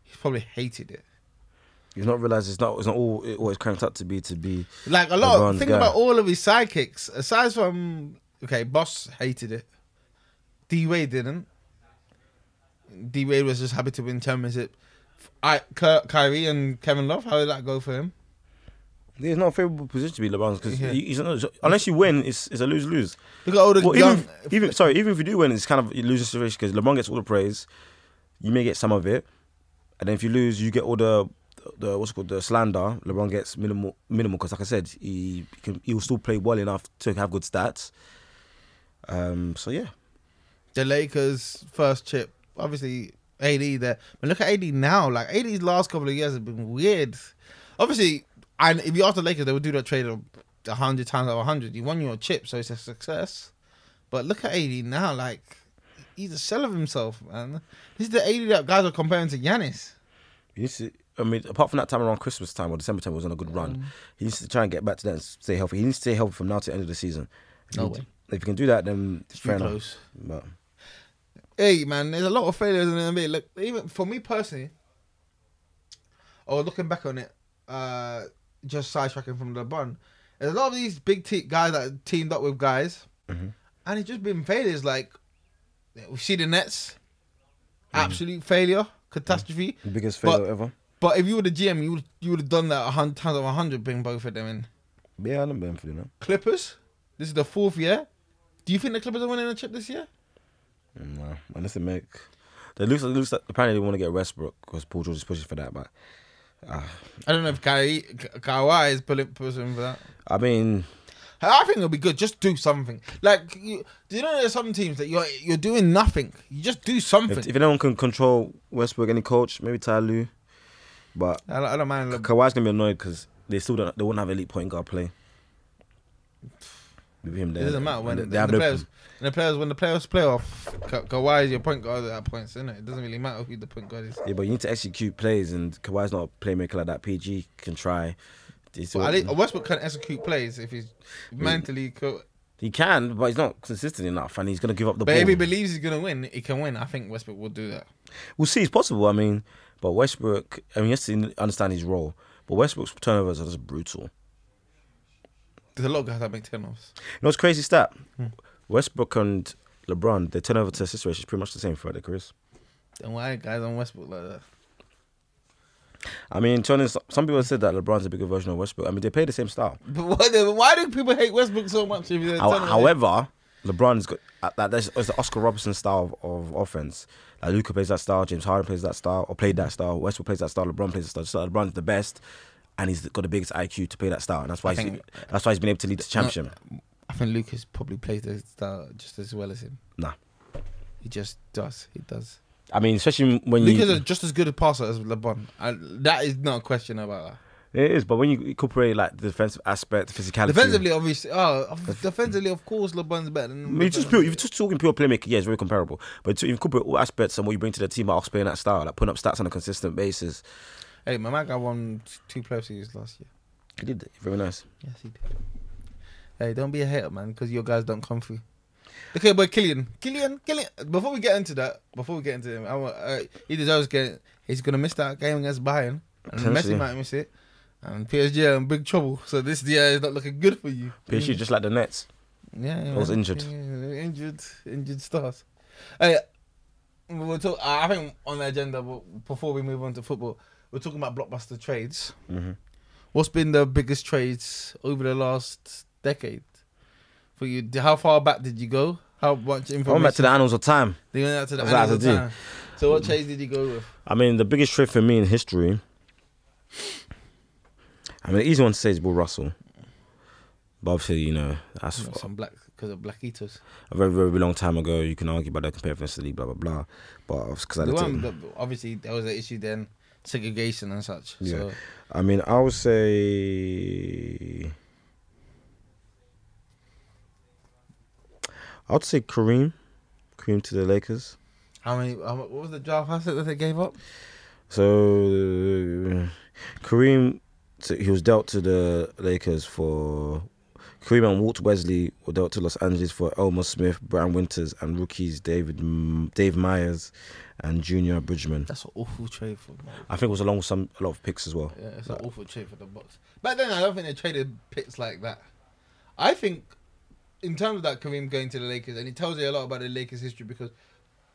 he's probably hated it. He's not realized it's not it's not all it always cranked up to be to be. Like a lot. LeBron's think guy. about all of his sidekicks. Aside from okay, Boss hated it. D Wade didn't. D Wade was just happy to win championship. I Ky- Kyrie and Kevin Love. How did that go for him? It's not a favorable position to be LeBron's because Yeah. he's not, unless you win, it's, it's a lose lose. Look at all the Well, young. even, even sorry, even if you do win, it's kind of a losing situation because LeBron gets all the praise. You may get some of it, and then if you lose, you get all the the what's it called the slander. LeBron gets minimal minimal because, like I said, he can he will still play well enough to have good stats. Um. So yeah, the Lakers' first chip. Obviously, AD there. But look at AD now. Like AD's last couple of years have been weird. Obviously, and if you ask the Lakers, they would do that trade a hundred times out of hundred. You won your chip, so it's a success. But look at AD now. Like he's a shell of himself, man. This is the AD that guys are comparing to Giannis. to. I mean, apart from that time around Christmas time or December time, he was on a good run. He needs to try and get back to that and stay healthy. He needs to stay healthy from now to the end of the season. If No he- way. If you can do that, then Too fair enough. close. But Hey man, there's a lot of failures in the NBA. Look, even for me personally, or looking back on it, uh, just sidetracking from LeBron, there's a lot of these big te- guys that teamed up with guys, Mhm. and it's just been failures. Like we see the Nets, absolute failure, catastrophe. the biggest But- failure ever. But if you were the GM, you would you would have done that a hundred times of a hundred, bring both of them in. Yeah, I don't for you know. Clippers, this is the fourth year. Do you think the Clippers are winning a chip this year? No, unless they make. It looks, it looks like apparently they want to get Westbrook because Paul George is pushing for that. But uh, I don't know if Kyrie, Ka- Kawhi is pulling pushing for that. I mean, I think it'll be good. Just do something. Like you, do you know there's some teams that you're you're doing nothing. You just do something. if, if anyone can control Westbrook, any coach, maybe Ty Lue. But I, don't, I don't mind. Ka- Kawhi's gonna be annoyed because they still don't. They won't have elite point guard play. With him there, it doesn't matter when they, the, they have the no- players. When the players when the players play off, Ka- Kawhi is your point guard at that point, isn't it? It doesn't really matter who the point guard is. Yeah, but you need to execute plays, and Kawhi's not a playmaker like that. PG can try. It's But all- at least Westbrook can execute plays if he's mentally. Co- he can, but he's not consistent enough, and he's gonna give up the but ball. if he believes he's gonna win, he can win. I think Westbrook will do that. We'll see. It's possible. I mean, but Westbrook. I mean, you have to understand his role. But Westbrook's turnovers are just brutal. there's a lot of guys that make turnovers. You know what's crazy stat? Hmm. Westbrook and LeBron, their turnover to assist ratio is pretty much the same throughout their careers. Then why guys on Westbrook like that? I mean, to honest, some people have said that LeBron's a bigger version of Westbrook. I mean, they play the same style. But why, do- why do people hate Westbrook so much? If How- however, LeBron's got uh, that. That's it's the Oscar Robertson style of, of offense. Like Luka plays that style, James Harden plays that style, or played that style. Westbrook plays that style. LeBron plays that style. LeBron's the best, and he's got the biggest IQ to play that style, and that's why I he's, think- that's why he's been able to lead the championship. I think Luka's probably plays the style just as well as him. Nah. he just does. He does. I mean, especially when you Luka's is just as good a passer as LeBron. And that is not a question about that. It is, but when you incorporate like the defensive aspect, the physicality. Defensively, obviously, oh, defensively, of course, LeBron's better than. I mean, just pure, if you're just talking pure playmaking, yeah, it's very comparable. But to incorporate all aspects and what you bring to the team, Ox playing that style, like putting up stats on a consistent basis, Hey, my man got won two playoff series last year. he did it. very nice. Yes, he did. Hey, don't be a hater, man, because your guys don't come through. Okay, boy Kylian. Kylian, Kylian. Before we get into that, before we get into him, I want, uh, he deserves getting. He's gonna miss that game against Bayern, and Messi might miss it, and PSG are in big trouble. So this year is not looking good for you. PSG just like the Nets. Yeah, yeah, was injured. Yeah, injured, injured stars. Hey, we'll talk. I think on the agenda but before we move on to football, we're talking about blockbuster trades. Mm-hmm. What's been the biggest trades over the last decade for you? How far back did you go? How much information? I went back to the annals of time. They went out to the That's I annals of time. So what trades did you go with? I mean, the biggest trade for me in history. I mean, the easy one to say is Bill Russell. But obviously, you know, that's Some black because of Blackitos. a very, very long time ago. You can argue about the competitiveness of the league, blah, blah, blah. But because I The looked one, at- that- obviously, there was an issue then, segregation and such. Yeah. So I mean, I would say. I would say Kareem. Kareem to the Lakers. how many? What was the draft asset that they gave up? So Kareem, so he was dealt to the Lakers for Kareem and Walt Wesley were dealt to Los Angeles for Elmore Smith, Brian Winters, and rookies David Dave Meyers and Junior Bridgeman. That's an awful trade for. I think it was along with some a lot of picks as well. Yeah, it's an awful trade for the Bucks. But then I don't think they traded picks like that. I think, in terms of that Kareem going to the Lakers, and it tells you a lot about the Lakers' history because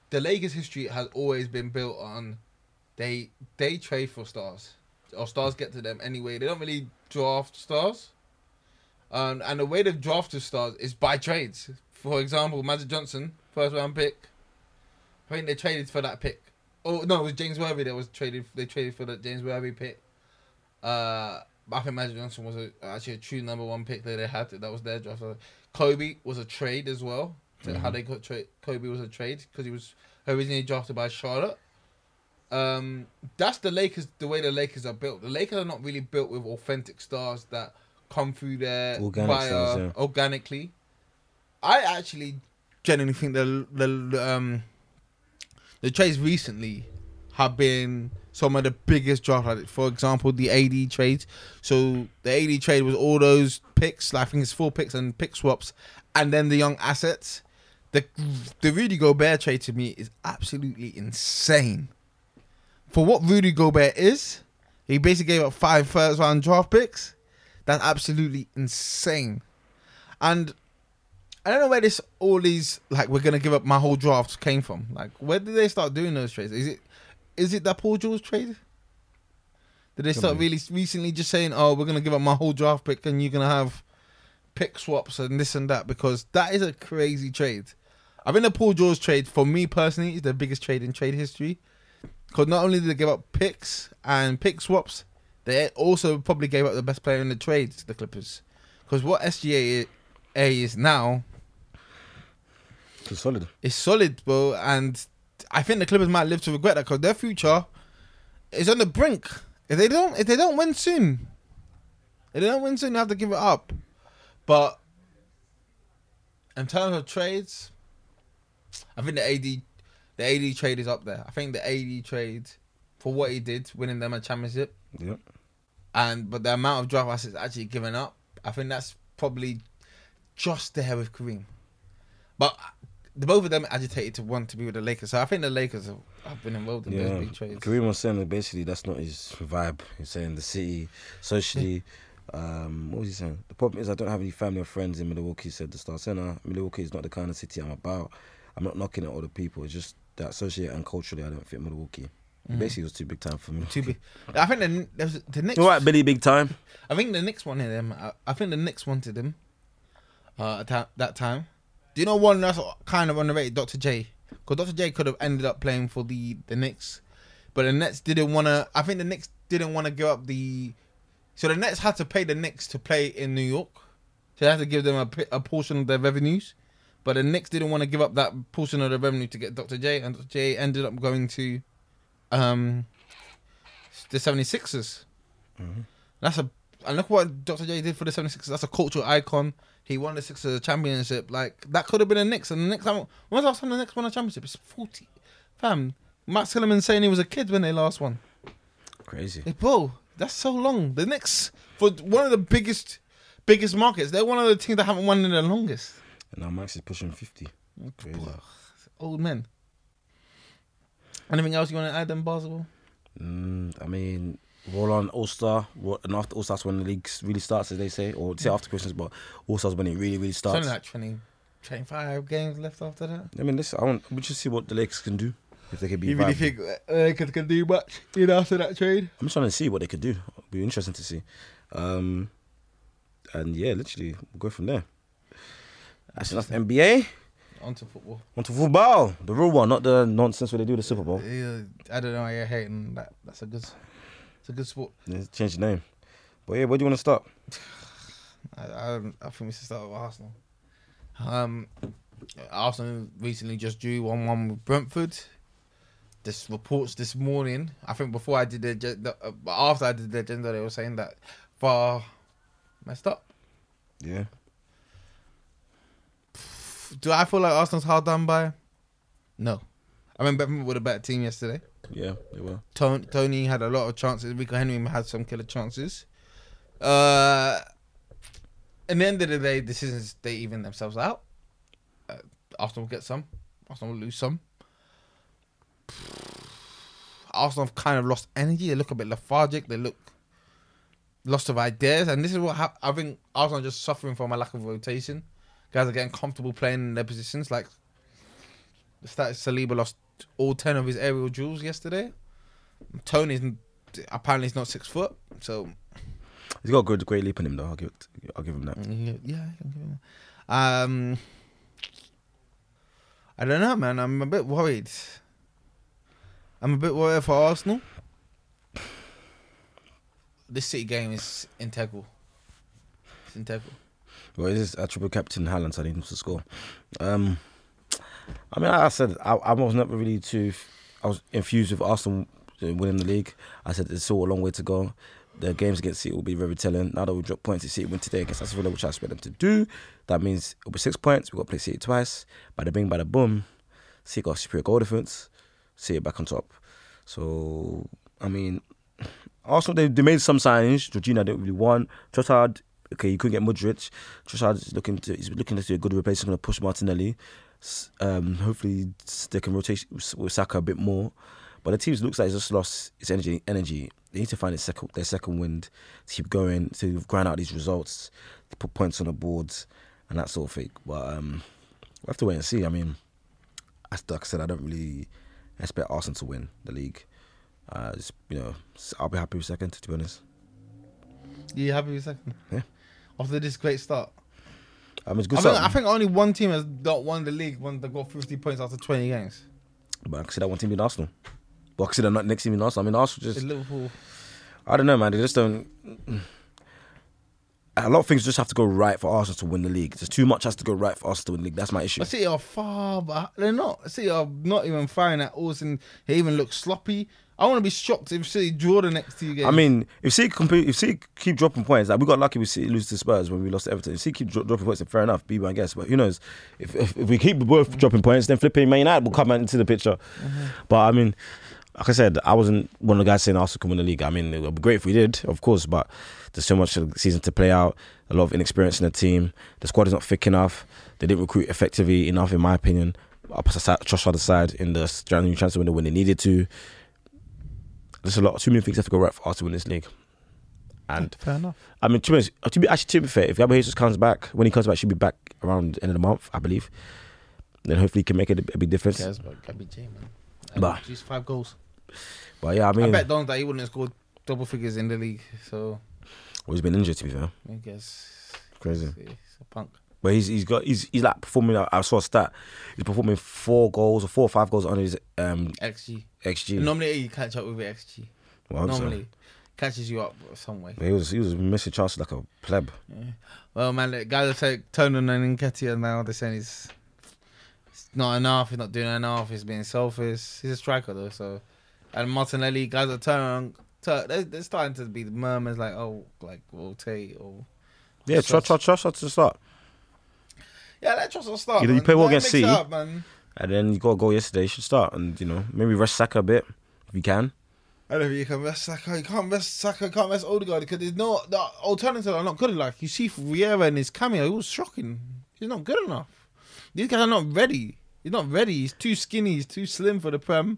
the Lakers' history has always been built on they they trade for stars or stars get to them anyway. They don't really draft stars, um, and the way they've drafted stars is by trades. For example, Magic Johnson, first round pick. I think they traded for that pick. Oh no, it was James Worthy that was traded. They traded for that James Worthy pick. Uh, I think Magic Johnson was a, actually a true number one pick that they had. That was their draft. Kobe was a trade as well. To How they got trade. Kobe was a trade because he was originally drafted by Charlotte. Um, that's the Lakers. The way the Lakers are built. The Lakers are not really built with authentic stars that come through there Organic via yeah. organically. I actually genuinely think the the um the trades recently have been some of the biggest draft. Like for example, the AD trade. So the AD trade was all those picks. Like I think it's four picks and pick swaps, and then the young assets. The the Rudy Gobert trade to me is absolutely insane. For what Rudy Gobert is, he basically gave up five first round draft picks. That's absolutely insane. And I don't know where this all these like we're gonna give up my whole draft came from. Like where did they start doing those trades? Is it is it that Paul George trade? Did they start really recently just saying, "Oh, we're gonna give up my whole draft pick and you're gonna have pick swaps and this and that"? Because that is a crazy trade. I think the Paul George trade for me personally is the biggest trade in trade history. Because not only did they give up picks and pick swaps, they also probably gave up the best player in the trade to the Clippers. Because what SGA is now It's solid. It's solid, bro. And I think the Clippers might live to regret that because their future is on the brink. If they don't, if they don't win soon, if they don't win soon, they have to give it up. But in terms of trades, I think the AD, the AD trade is up there. I think the AD trade for what he did, winning them a championship, Yeah. and but the amount of draft assets actually given up, I think that's probably just there with Kareem. But the both of them agitated to want to be with the Lakers, so I think the Lakers have, have been involved in Yeah. those big trades. Kareem was saying that basically that's not his vibe. He's saying the city, socially, Um, what was he saying? The problem is I don't have any family or friends in Milwaukee. Said the star center. Milwaukee is not the kind of city I'm about. I'm not knocking at other people. It's just that socially and culturally I don't fit Milwaukee. Basically, it was too big time for me. Mm. Too big. I think the there's the next. All right, Billy, big time. I think the Knicks wanted him. I, I think the Knicks wanted him. Uh, at that, that time. Do you know one that's kind of underrated? Dr. J. Because Dr. J could have ended up playing for the the Knicks, but the Nets didn't want to. I think the Knicks didn't want to give up the. So the Nets had to pay the Knicks to play in New York. So they had to give them a, a portion of their revenues. But the Knicks didn't want to give up that portion of the revenue to get Dr. J, and Dr. J ended up going to um, the 76ers. That's a and look what Dr. J did for the 76ers. That's a cultural icon. He won the Sixers championship. Like that could have been a Knicks. And the Knicks, when's the last time the Knicks won a championship? It's 40. Fam, Matt Silliman saying he was a kid when they last won. Crazy. Hey, bro, that's so long. The Knicks for one of the biggest, biggest markets. They're one of the teams that haven't won in the longest. And now Max is pushing 50. Crazy. Old men. Anything else you want to add in basketball? Mm, I mean, roll on All Star, and after All Stars when the league really starts, as they say, or say after Christmas, but All Stars when it really, really It's starts. only like 20, 25 games left after that. I mean, listen, I want we just see what the Lakers can do if they can be. You really think uh, Lakers can do much you know, after that trade? I'm just trying to see what they could do. It'll be interesting to see. Um, and yeah, literally, we'll go from there. That's enough NBA. On to football. On to football, the real one, not the nonsense where they do the Super Bowl. Yeah, I don't know why you're hating that. That's a good, it's a good sport. Yeah, Change the name. But yeah, where do you want to start? I, I, I think we should start with Arsenal. Um, Arsenal recently just drew one one with Brentford. This reports this morning. I think before I did the, the uh, after I did the agenda, they were saying that VAR messed up. Yeah. Do I feel like Arsenal's hard done by? No. I mean, Brentford were a better team yesterday. Yeah, they were. Toney, Toney had a lot of chances. Rico Henry had some killer chances. Uh, in the end of the day, decisions they even themselves out. Uh, Arsenal will get some. Arsenal will lose some. Arsenal have kind of lost energy. They look a bit lethargic. They look lost of ideas, and this is what hap- I think Arsenal are just suffering from a lack of rotation. Guys are getting comfortable playing in their positions. Like the stats, Saliba lost all ten of his aerial duels yesterday. Toney's apparently he's not six foot, so He's got a good, great leap in him though. I'll give, it, I'll give him that. yeah, I can give him. Um, I don't know, man. I'm a bit worried. I'm a bit worried for Arsenal. This City game is integral. It's integral. Well, it is a triple captain Haaland, so I need him to score. Um, I mean, like I said I, I was never really too. I was infused with Arsenal winning the league. I said there's still a long way to go. The games against City will be very telling. Now that we drop points, City win today against Aston Villa, which I expect them to do. That means it'll be six points. We've got to play City twice. By the bing, by the boom. City got superior goal difference. City back on top. So, I mean, Arsenal, they, they made some signings. Georgina didn't really want. Trossard, okay, you couldn't get Mudryk. Trossard is looking to he's looking to do a good replacement. Going to push Martinelli. Um, hopefully they can rotate with Saka a bit more. But the team looks like it's just lost its energy. Energy. They need to find its second, their second wind to keep going to grind out these results, to put points on the boards, and that sort of thing. But um, we'll have to wait and see. I mean, as like I said, I don't really expect Arsenal to win the league. Uh, just, you know, I'll be happy with second. To be honest, You happy with second? Yeah. After this great start, I mean, it's good I, start, I think only one team has not won the league when they got 50 points after 20 games. but I can see that one team in Arsenal. But I can see that not next team in Arsenal. I mean, Arsenal It's just Liverpool. I don't know, man. They just don't. A lot of things just have to go right for Arsenal to win the league. There's too much has to go right for Arsenal to win the league. That's my issue. But City are far, but they're not. see City are not even firing at all. And they even look sloppy. I want to be shocked if City draw the next two games. I mean, if City compete, if City keep dropping points, like we got lucky with City lose to Spurs when we lost to Everton. If City keep dro- dropping points, then fair enough, be my guess. But who knows? If, if if we keep both dropping points, then flipping Man United will come into the picture. Mm-hmm. But I mean, like I said, I wasn't one of the guys saying Arsenal can win the league. I mean, it would be great if we did, of course, but there's so much of the season to play out. A lot of inexperience in the team. The squad is not thick enough. They didn't recruit effectively enough, in my opinion. I'll put aside, trust other side in the January transfer window when they needed to. There's a lot, too many things have to go right for us to win this league. And Fair enough. I mean, to be, honest, uh, to be actually to be fair, if Gabriel Jesus comes back, when he comes back, should be back around the end of the month, I believe. Then hopefully he can make it a, a big difference. Cares about Gabby J, man. Bah. He's five goals. But yeah, I mean, I, mean, bet Don that he wouldn't have scored double figures in the league. So well, he's been injured to be fair. I guess Crazy. he's, he's a punk. But he's he's got he's he's like performing. I I saw a stat. He's performing four goals or four or five goals on his um XG. xG. Normally you catch up with the XG. Well, hope so. Normally catches you up some way. But he was he was missing chances like a pleb. Yeah. Well, man, the guys are saying Tonin and Nketiah now. They're saying he's, he's not enough. He's not doing enough. He's being selfish. He's a striker though. So, and Martinelli, guys are turning. Tur- they're, they're starting to be the murmurs like, oh, like rotate or Yeah, Trust- trust trust trust to start. Yeah, let Trossard start. You know, you play well against City. up, man. And then you got a goal yesterday. You should start and you know maybe rest Saka a bit if you can. I don't think you can rest Saka. You can't rest Saka. You can't rest Odegaard because there's no the alternatives are not good enough. You see Vieira in his cameo, it was shocking. He's not good enough. These guys are not ready. He's not ready. He's too skinny. He's too slim for the prem.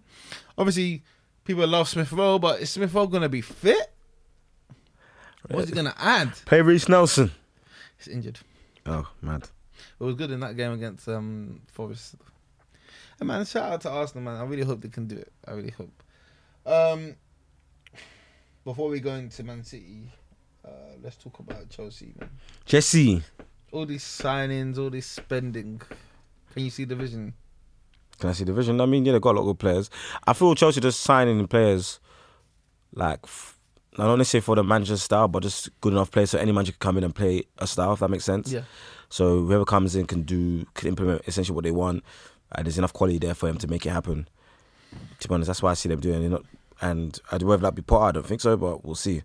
Obviously, people love Smith Rowe, but is Smith Rowe gonna be fit? What's he gonna add? Play Reiss Nelson. He's injured. Oh mad. It was good in that game against um Forest. And man, shout out to Arsenal, man. I really hope they can do it. I really hope. Um, before we go into Man City, uh, let's talk about Chelsea, man. Jesse. All these signings, all this spending. Can you see the vision? Can I see the vision? I mean, yeah, they got a lot of good players. I feel Chelsea just signing players like f- not only say for the manager style, but just good enough players so any manager can come in and play a style. If that makes sense. Yeah. So whoever comes in can do can implement essentially what they want. And there's enough quality there for them to make it happen. To be honest, that's why I see them doing. Not, and I whether that be Potter, I don't think so, but we'll see.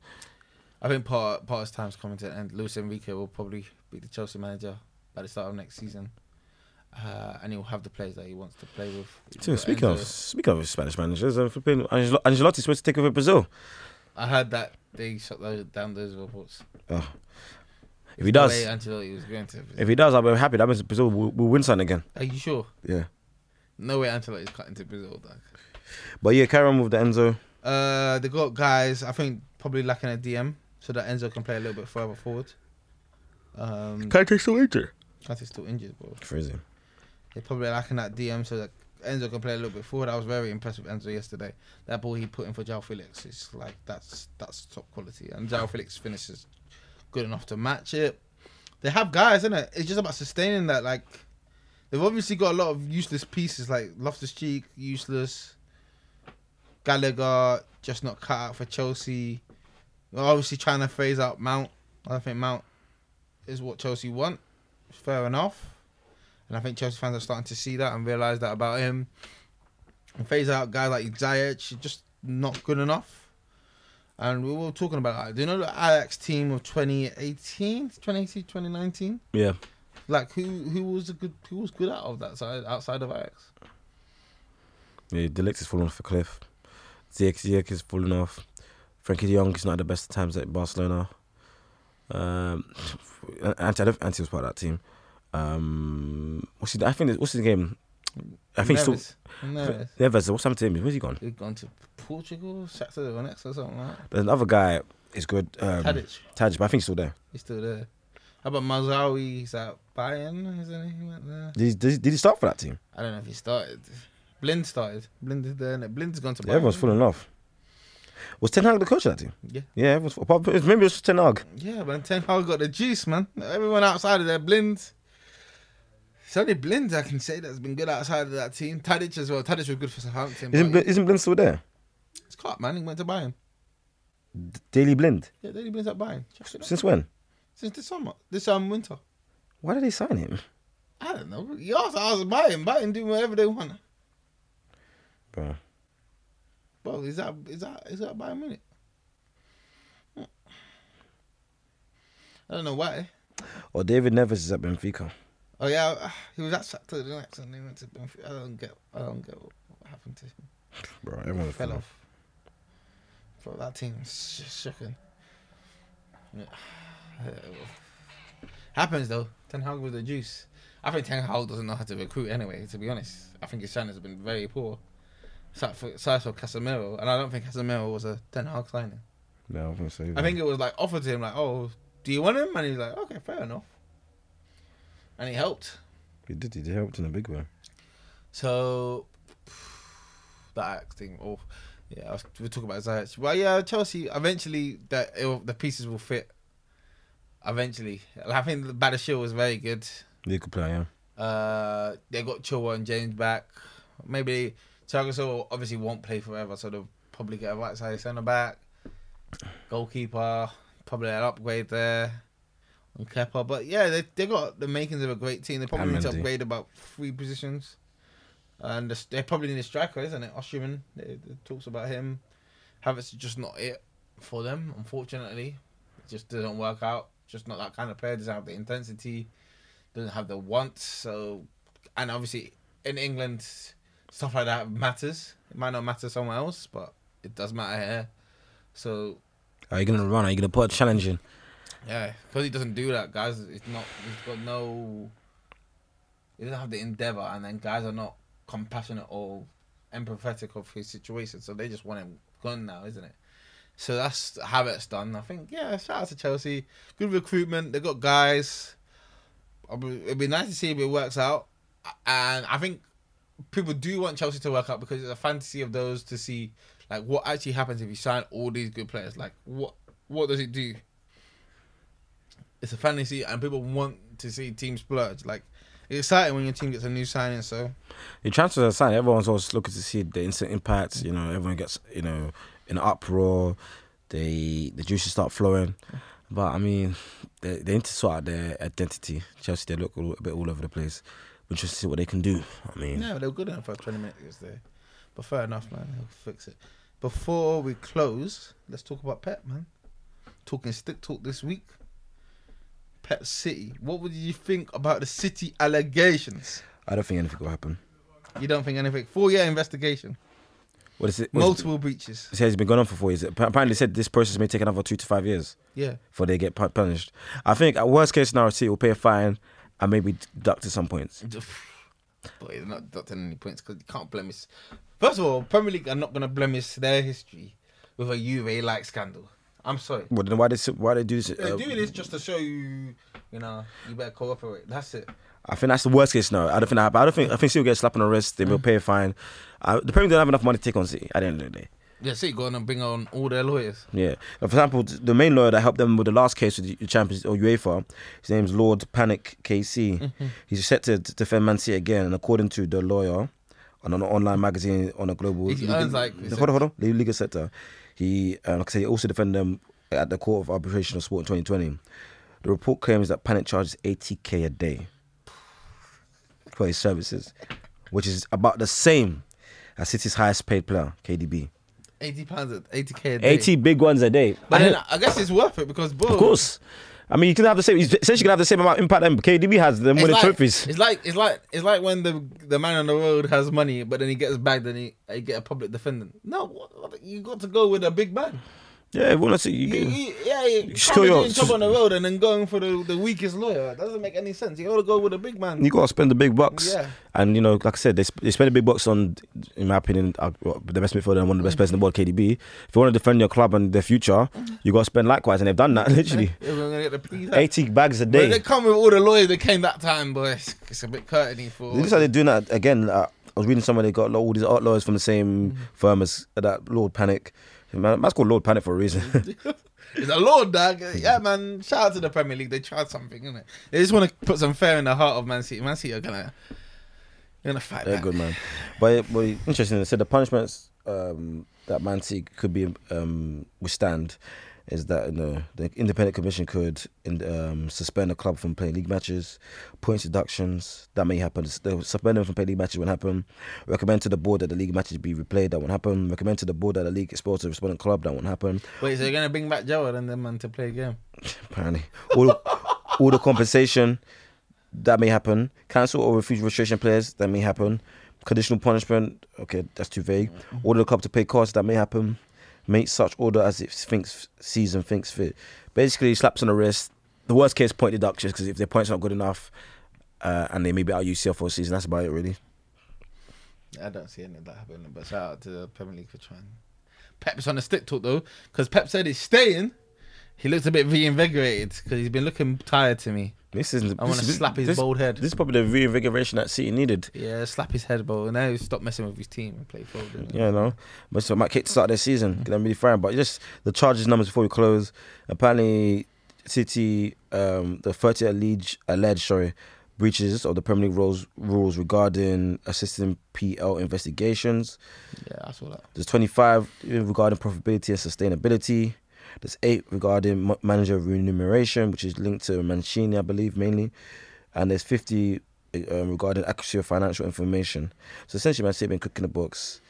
I think Potter Potter's time's coming to an end. Luis Enrique will probably be the Chelsea manager by the start of next season. Uh, and he'll have the players that he wants to play with. Speaking of speaking of Spanish managers, uh, flipping Angel- Ancelotti's supposed to take over Brazil. I heard that they shut those, down those reports. Oh. If he does, way Ancelotti was going to. if he does, I'll be happy. That means Brazil will, will win something again. Are you sure? Yeah. No way Ancelotti's cutting to Brazil, dog. But yeah, carry on with the Enzo. Uh, they got guys. I think probably lacking a DM, so that Enzo can play a little bit further forward. Um, Kante's still injured. Kante's still injured, bro. Crazy. They're probably lacking that DM, so that Enzo can play a little bit forward. I was very impressed with Enzo yesterday. That ball he put in for João Félix is like that's that's top quality, and João Félix finishes good enough to match it. They have guys, isn't it? It's just about sustaining that. Like they've obviously got a lot of useless pieces, like Loftus Cheek, useless. Gallagher just not cut out for Chelsea. They're obviously trying to phase out Mount. I think Mount is what Chelsea want. Fair enough. And I think Chelsea fans are starting to see that and realise that about him. And phase out guys like Ziyech, just not good enough. And we were talking about that. Do you know the Ajax team of 2018, 2018, 2019? Yeah. Like who who was a good who was good out of that side outside of Ajax? Yeah, De Ligt is falling off a cliff. Ziyech, Ziyech is falling off. Frenkie de Jong is not at the best of times at Barcelona. Um, Ante, I don't- Ante was part of that team. Um, what's his, I think what's his game? I think still Neres. Neres. Neres. What's happened to him? Where's he gone? He's gone to Portugal, Shakhtar Donetsk or something like that. There's another guy. is good. Um, Tadic, Tadic, but I think he's still there. he's still there. How about Mazraoui? He's at Bayern, isn't he? He went there. Did he, did he- did he start for that team? I don't know if he started. Blind started. Blind is there. innit? Blind's gone to Bayern. Yeah, everyone's falling off. Was Ten Hag the coach of that team? Yeah. Yeah, everyone's apart- maybe it was just Ten Hag. Yeah, but Ten Hag got the juice, man. Everyone outside of there, Blind. It's only Blind I can say that's been good outside of that team. Tadic as well. Tadic was good for Southampton. Isn't, Bl- isn't Blind still there? It's caught, man. He went to Bayern. Daley Blind. Yeah, Daley Blind's at Bayern. Check it out. Since when? Since this summer. This um winter. Why did they sign him? I don't know. You also ask Bayern. Bayern do whatever they want. Bro. Bro, is that is that is that Bayern? Hmm. I don't know why. Or David Neres is at Benfica. Oh yeah, he was Shakhtar the next and he went to Benfica. I don't get I don't get what, happened to him. Bro, everyone fell off. Bro, that team is just shocking. Yeah. Happens though. Ten Hag with the juice. I think Ten Hag doesn't know how to recruit anyway. To be honest, I think his signings have been very poor. Aside for, for Casemiro, and I don't think Casemiro was a Ten Hag signing. No, I think so. I think it was like offered to him, like, "Oh, do you want him?" And he's like, "Okay, fair enough." And he helped. he did. He helped in a big way. So that acting, or yeah, I was- we'll talk about Ziyech. Well, yeah, Chelsea eventually that the pieces will fit. Eventually, I think Badiashile was very good. He could play, yeah. Uh, they got Chilwell and James back. Maybe Thiago obviously won't play forever, so they'll probably get a right side centre back, goalkeeper, probably an upgrade there on Kepa. But yeah, they they got the makings of a great team. They probably And need to upgrade about three positions, and the, they probably need a striker, isn't it? They talks about him. Havertz is just not it for them, unfortunately. It just doesn't work out. Just not that kind of player. Doesn't have the intensity doesn't have the want. So, and obviously in England, stuff like that matters. It might not matter somewhere else, but it does matter here. So Are you gonna run? Are you gonna put a challenge in? Yeah, because he doesn't do that, guys. It's not. He's got no. He doesn't have the endeavor, and then guys are not compassionate or empathetic of his situation, so they just want him gone now, isn't it? So that's how it's done. I think yeah. Shout out to Chelsea. Good recruitment. They got guys. It'd be nice to see if it works out, and I think people do want Chelsea to work out because it's a fantasy of those to see like what actually happens if you sign all these good players. Like what what does it do? It's a fantasy, and people want to see teams splurge. Like it's exciting when your team gets a new signing. So The transfers are signed. Everyone's always looking to see the instant impact. You know, everyone gets you know an uproar. They the juices start flowing. But I mean, they, they need to sort out their identity. Chelsea, they look all, a bit all over the place. We're just to see what they can do. I mean, yeah, they were good enough for twenty minutes there. But fair enough, man. He'll fix it. Before we close, let's talk about Pep, man. Talking stick talk this week. Pep City. What would you think about the City allegations? I don't think anything will happen. You don't think anything? Four year investigation, What is it? what's- multiple breaches. It says it's been going on for four years. Apparently, said this process may take another two to five years Yeah, before they get punished. I think at worst case scenario, City will pay a fine and maybe deduct at some points. but it's not deducting any points because you can't blemish. First of all, Premier League are not going to blemish their history with a Juve like scandal. I'm sorry. Well, then why they why they do this? They're uh, doing this just to show you, you know, you better cooperate. That's it. I think that's the worst case scenario. I don't think that. I don't think I think City will get slapped on the wrist. They will pay a fine. Uh, the Premier don't have enough money to take on City at the end of the day. Yeah, see, going and bring on all their lawyers. Yeah. For example, the main lawyer that helped them with the last case with the Champions or UEFA, his name's Lord Pannick KC. He's set to defend Man City again, and according to the lawyer on an online magazine on a global He earns, like, hold on, hold on, the legal sector. He, uh, like I say, he also defended them at the Court of Arbitration of Sport in 2020. The report claims that Pannick charges 80k a day for his services, which is about the same as City's highest paid player, KDB. Eighty pounds, eighty k a day. 80 big ones a day. But I then I guess it's worth it because, bro, of course. I mean, you can have the same. He's essentially, you can have the same amount of impact that KDB has. Them winning like, trophies. it's like it's like it's like when the the man on the road has money, but then he gets bagged and he, he get a public defendant. No, you got to go with a big man. Yeah, everyone wants to. You, You, get- you, yeah, you just can't go be your- job on the road and then going for the, the weakest lawyer. That doesn't make any sense. You got to go with a big man. you got to spend the big bucks. Yeah. And you know, like I said, they, sp- they spend the big bucks on, in my opinion, uh, the best midfielder and one of the best players in the world, KDB. If you want to defend your club and their future, you got to spend likewise, and they've done that literally. Yeah, we're get the. Eighty bags a But they come with all the lawyers that came that time, boy. It's, it's a bit curtainy for. It looks like they're doing that again. Uh, I was reading somewhere they got all these art lawyers from the same firm as that Lord Pannick. Man, man's called Lord Pannick for a reason. It's a lord, dog. Yeah, man. Shout out to the Premier League. They tried something, innit? They just want to put some fair in the heart of Man City. Man City are gonna, gonna fight They're back. good, man. But, but interesting. They said the punishments um, that Man City could be um, withstand is that you know, the independent commission could in, um, suspend a club from playing league matches, points deductions that may happen. They'll suspend them from playing league matches won't happen. Recommend to the board that the league matches be replayed. That won't happen. Recommend to the board that the league expose the respondent club. That won't happen. Wait, so you're gonna bring back Gerald and them man to play a game? Apparently, all all the compensation that may happen. Cancel or refuse registration players that may happen. Conditional punishment. Okay, that's too vague. Order the club to pay costs that may happen. Make such order as it thinks sees and thinks fit. Basically, slaps on the wrist. The worst case point deductions because if their points not good enough, uh, and they maybe out UCL for a season, that's about it really. I don't see any of that happening. But shout out to the Premier League for trying. Pep's on the stick talk though, because Pep said he's staying. He looks a bit reinvigorated because he's been looking tired to me. This is. I want to slap his this, bald head. This is probably the reinvigoration that City needed. Yeah, slap his head, bro. And now stop messing with his team and play forward. Yeah, no. But so might kick to start their season. Them really fine. But just the charges numbers before we close. Apparently, City, um, the 30 alleged, alleged sorry, breaches of the Premier League rules rules regarding assisting PL investigations. Yeah, I saw that. There's 25 regarding profitability and sustainability. There's eight regarding manager remuneration, which is linked to Mancini, I believe, mainly. And there's 50 um, regarding accuracy of financial information. So essentially, Man City been cooking the books.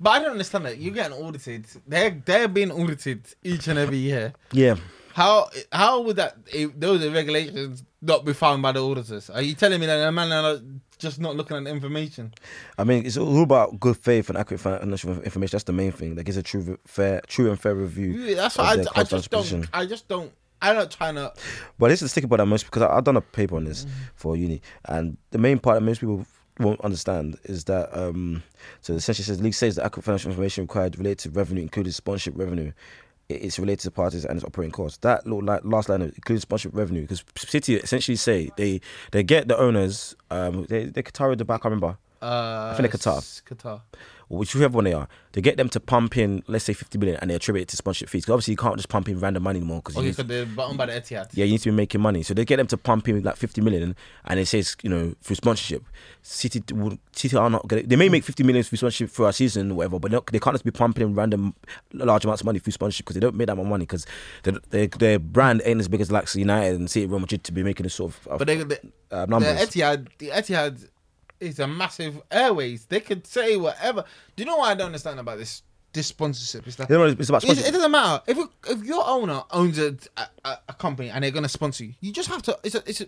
But I don't understand that. You're getting audited. They're they're being audited each and every year. Yeah, How how would that if those regulations not be found by the auditors? Are you telling me that a man just not looking at the information? I mean, it's all about good faith and accurate financial information. That's the main thing. That gives a true, fair, true and fair review. Yeah, That's what I, I just position. don't. I just don't. I'm not trying to. But this is the sticky part that most because I, I've done a paper on this Mm-hmm. for uni, and the main part that most people won't understand is that um so essentially says league says that accurate financial information required related to revenue, including sponsorship revenue. It- It's related to parties and its operating costs. That little like, last line includes sponsorship revenue because City essentially say they they get the owners um they they Qatar the back I remember Uh, think they're Qatar. Qatar. Whichever one they are, to get them to pump in, let's say, 50 million and they attribute it to sponsorship fees. Because obviously, you can't just pump in random money anymore because Okay, because they're bottom by the Etihad. yeah, you need to be making money. So they get them to pump in like 50 million and it says, you know, through sponsorship. City would, City are not going to, they may make 50 million through sponsorship for our season or whatever, but they, they can't just be pumping in random large amounts of money through sponsorship because they don't make that much money because their, their brand ain't as big as like United and City Real Madrid to be making this sort of, of But they, they uh, the numbers. Etihad, the Etihad is a massive airways. They could say whatever. Do you know what I don't understand about this? This sponsorship is that it's about sponsorship. it doesn't matter if you, if your owner owns a, a a company and they're gonna sponsor you. You just have to. It's a, it's a,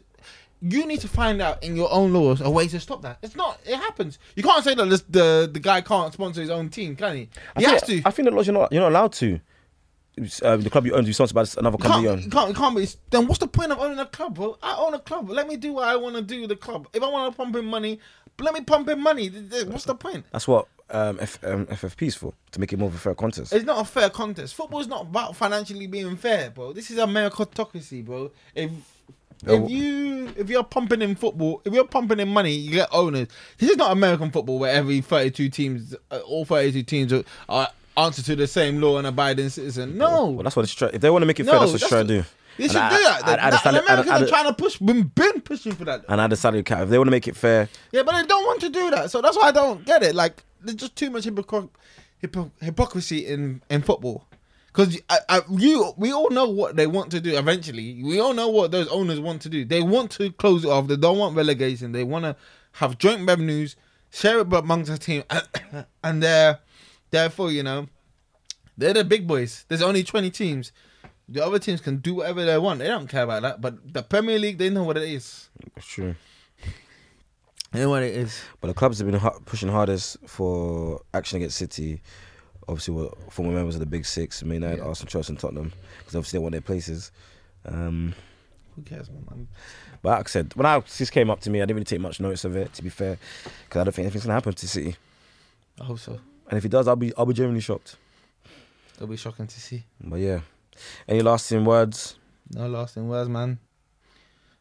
you need to find out in your own laws a way to stop that. It's not. It happens. You can't say that this, the the guy can't sponsor his own team, can he? I He think, has to. I think the laws you're not, you're not allowed to. Uh, the club you own be sponsored by another You company you can't, you can't, you can't be. Then what's the point of owning a club, bro? I own a club. Let me do what I want to do with the club. If I want to pump in money, let me pump in money. What's the point? That's what um, F, um, FFP is for, to make it more of a fair contest. It's not a fair contest. Football's not about financially being fair, bro. This is a meritocracy, bro. If if you if you're pumping in football, if you're pumping in money, you get owners. This is not American football where every 32 teams, uh, all 32 teams are, are answer to the same law and abiding citizen. No, Well, that's what it's trying. If they want to make it no, fair, that's what it's trying to do. They And should I- do that. I- I That- understand and it- and- Americans and- are trying to push, been, been pushing for that. And add a salary cap. If they want to make it fair, Yeah, but they don't want to do that. So that's why I don't get it. Like, there's just too much hypocr- hypo- hypocrisy in, in football. Because I, I, you, we all know what they want to do eventually. We all know what those owners want to do. They want to close it off. They don't want relegation. They want to have joint revenues, share it amongst the team. And they're, therefore, you know, they're the big boys. There's only 20 teams. The other teams can do whatever they want. They don't care about that. But the Premier League, they know what it is. true. They know what it is. But the clubs have been ha- pushing hardest for action against City. Obviously, were former members of the Big Six, Man United, Yeah. Arsenal, Chelsea, and Tottenham, because obviously they want their places. Um, Who cares, man? but like I said, when I, this came up to me, I didn't really take much notice of it. To be fair, because I don't think anything's gonna happen to City. I hope so. And if he does, I'll be I'll be genuinely shocked. It'll be shocking to see. But yeah, any lasting words? No lasting words, man.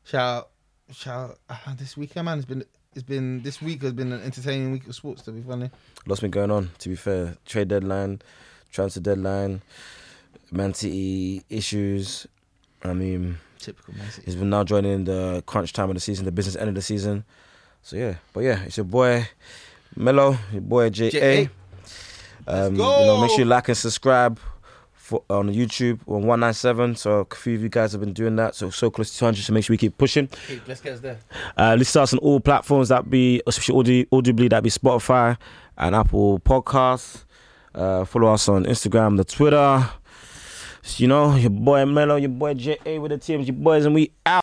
Shout, out, shout. out. Ah, this weekend, man, it's been it's been this week has been an entertaining week of sports. To be funny, Lots been going on. To be fair, trade deadline, transfer deadline, Man City issues. I mean, typical Man City. he's been now joining the crunch time of the season, the business end of the season. So yeah, but yeah, it's your boy Melo, your boy J A. J.A.. Um, you know, make sure you like and subscribe for on YouTube on one nine seven. So a few of you guys have been doing that. So so close to two hundred. So make sure we keep pushing. Let's get us there. Uh, listen to us on all platforms. That be especially audi- audibly. That be Spotify and Apple Podcasts. Uh, follow us on Instagram, the Twitter. You know your boy Melo, your boy J A with the teams, your boys, and we out.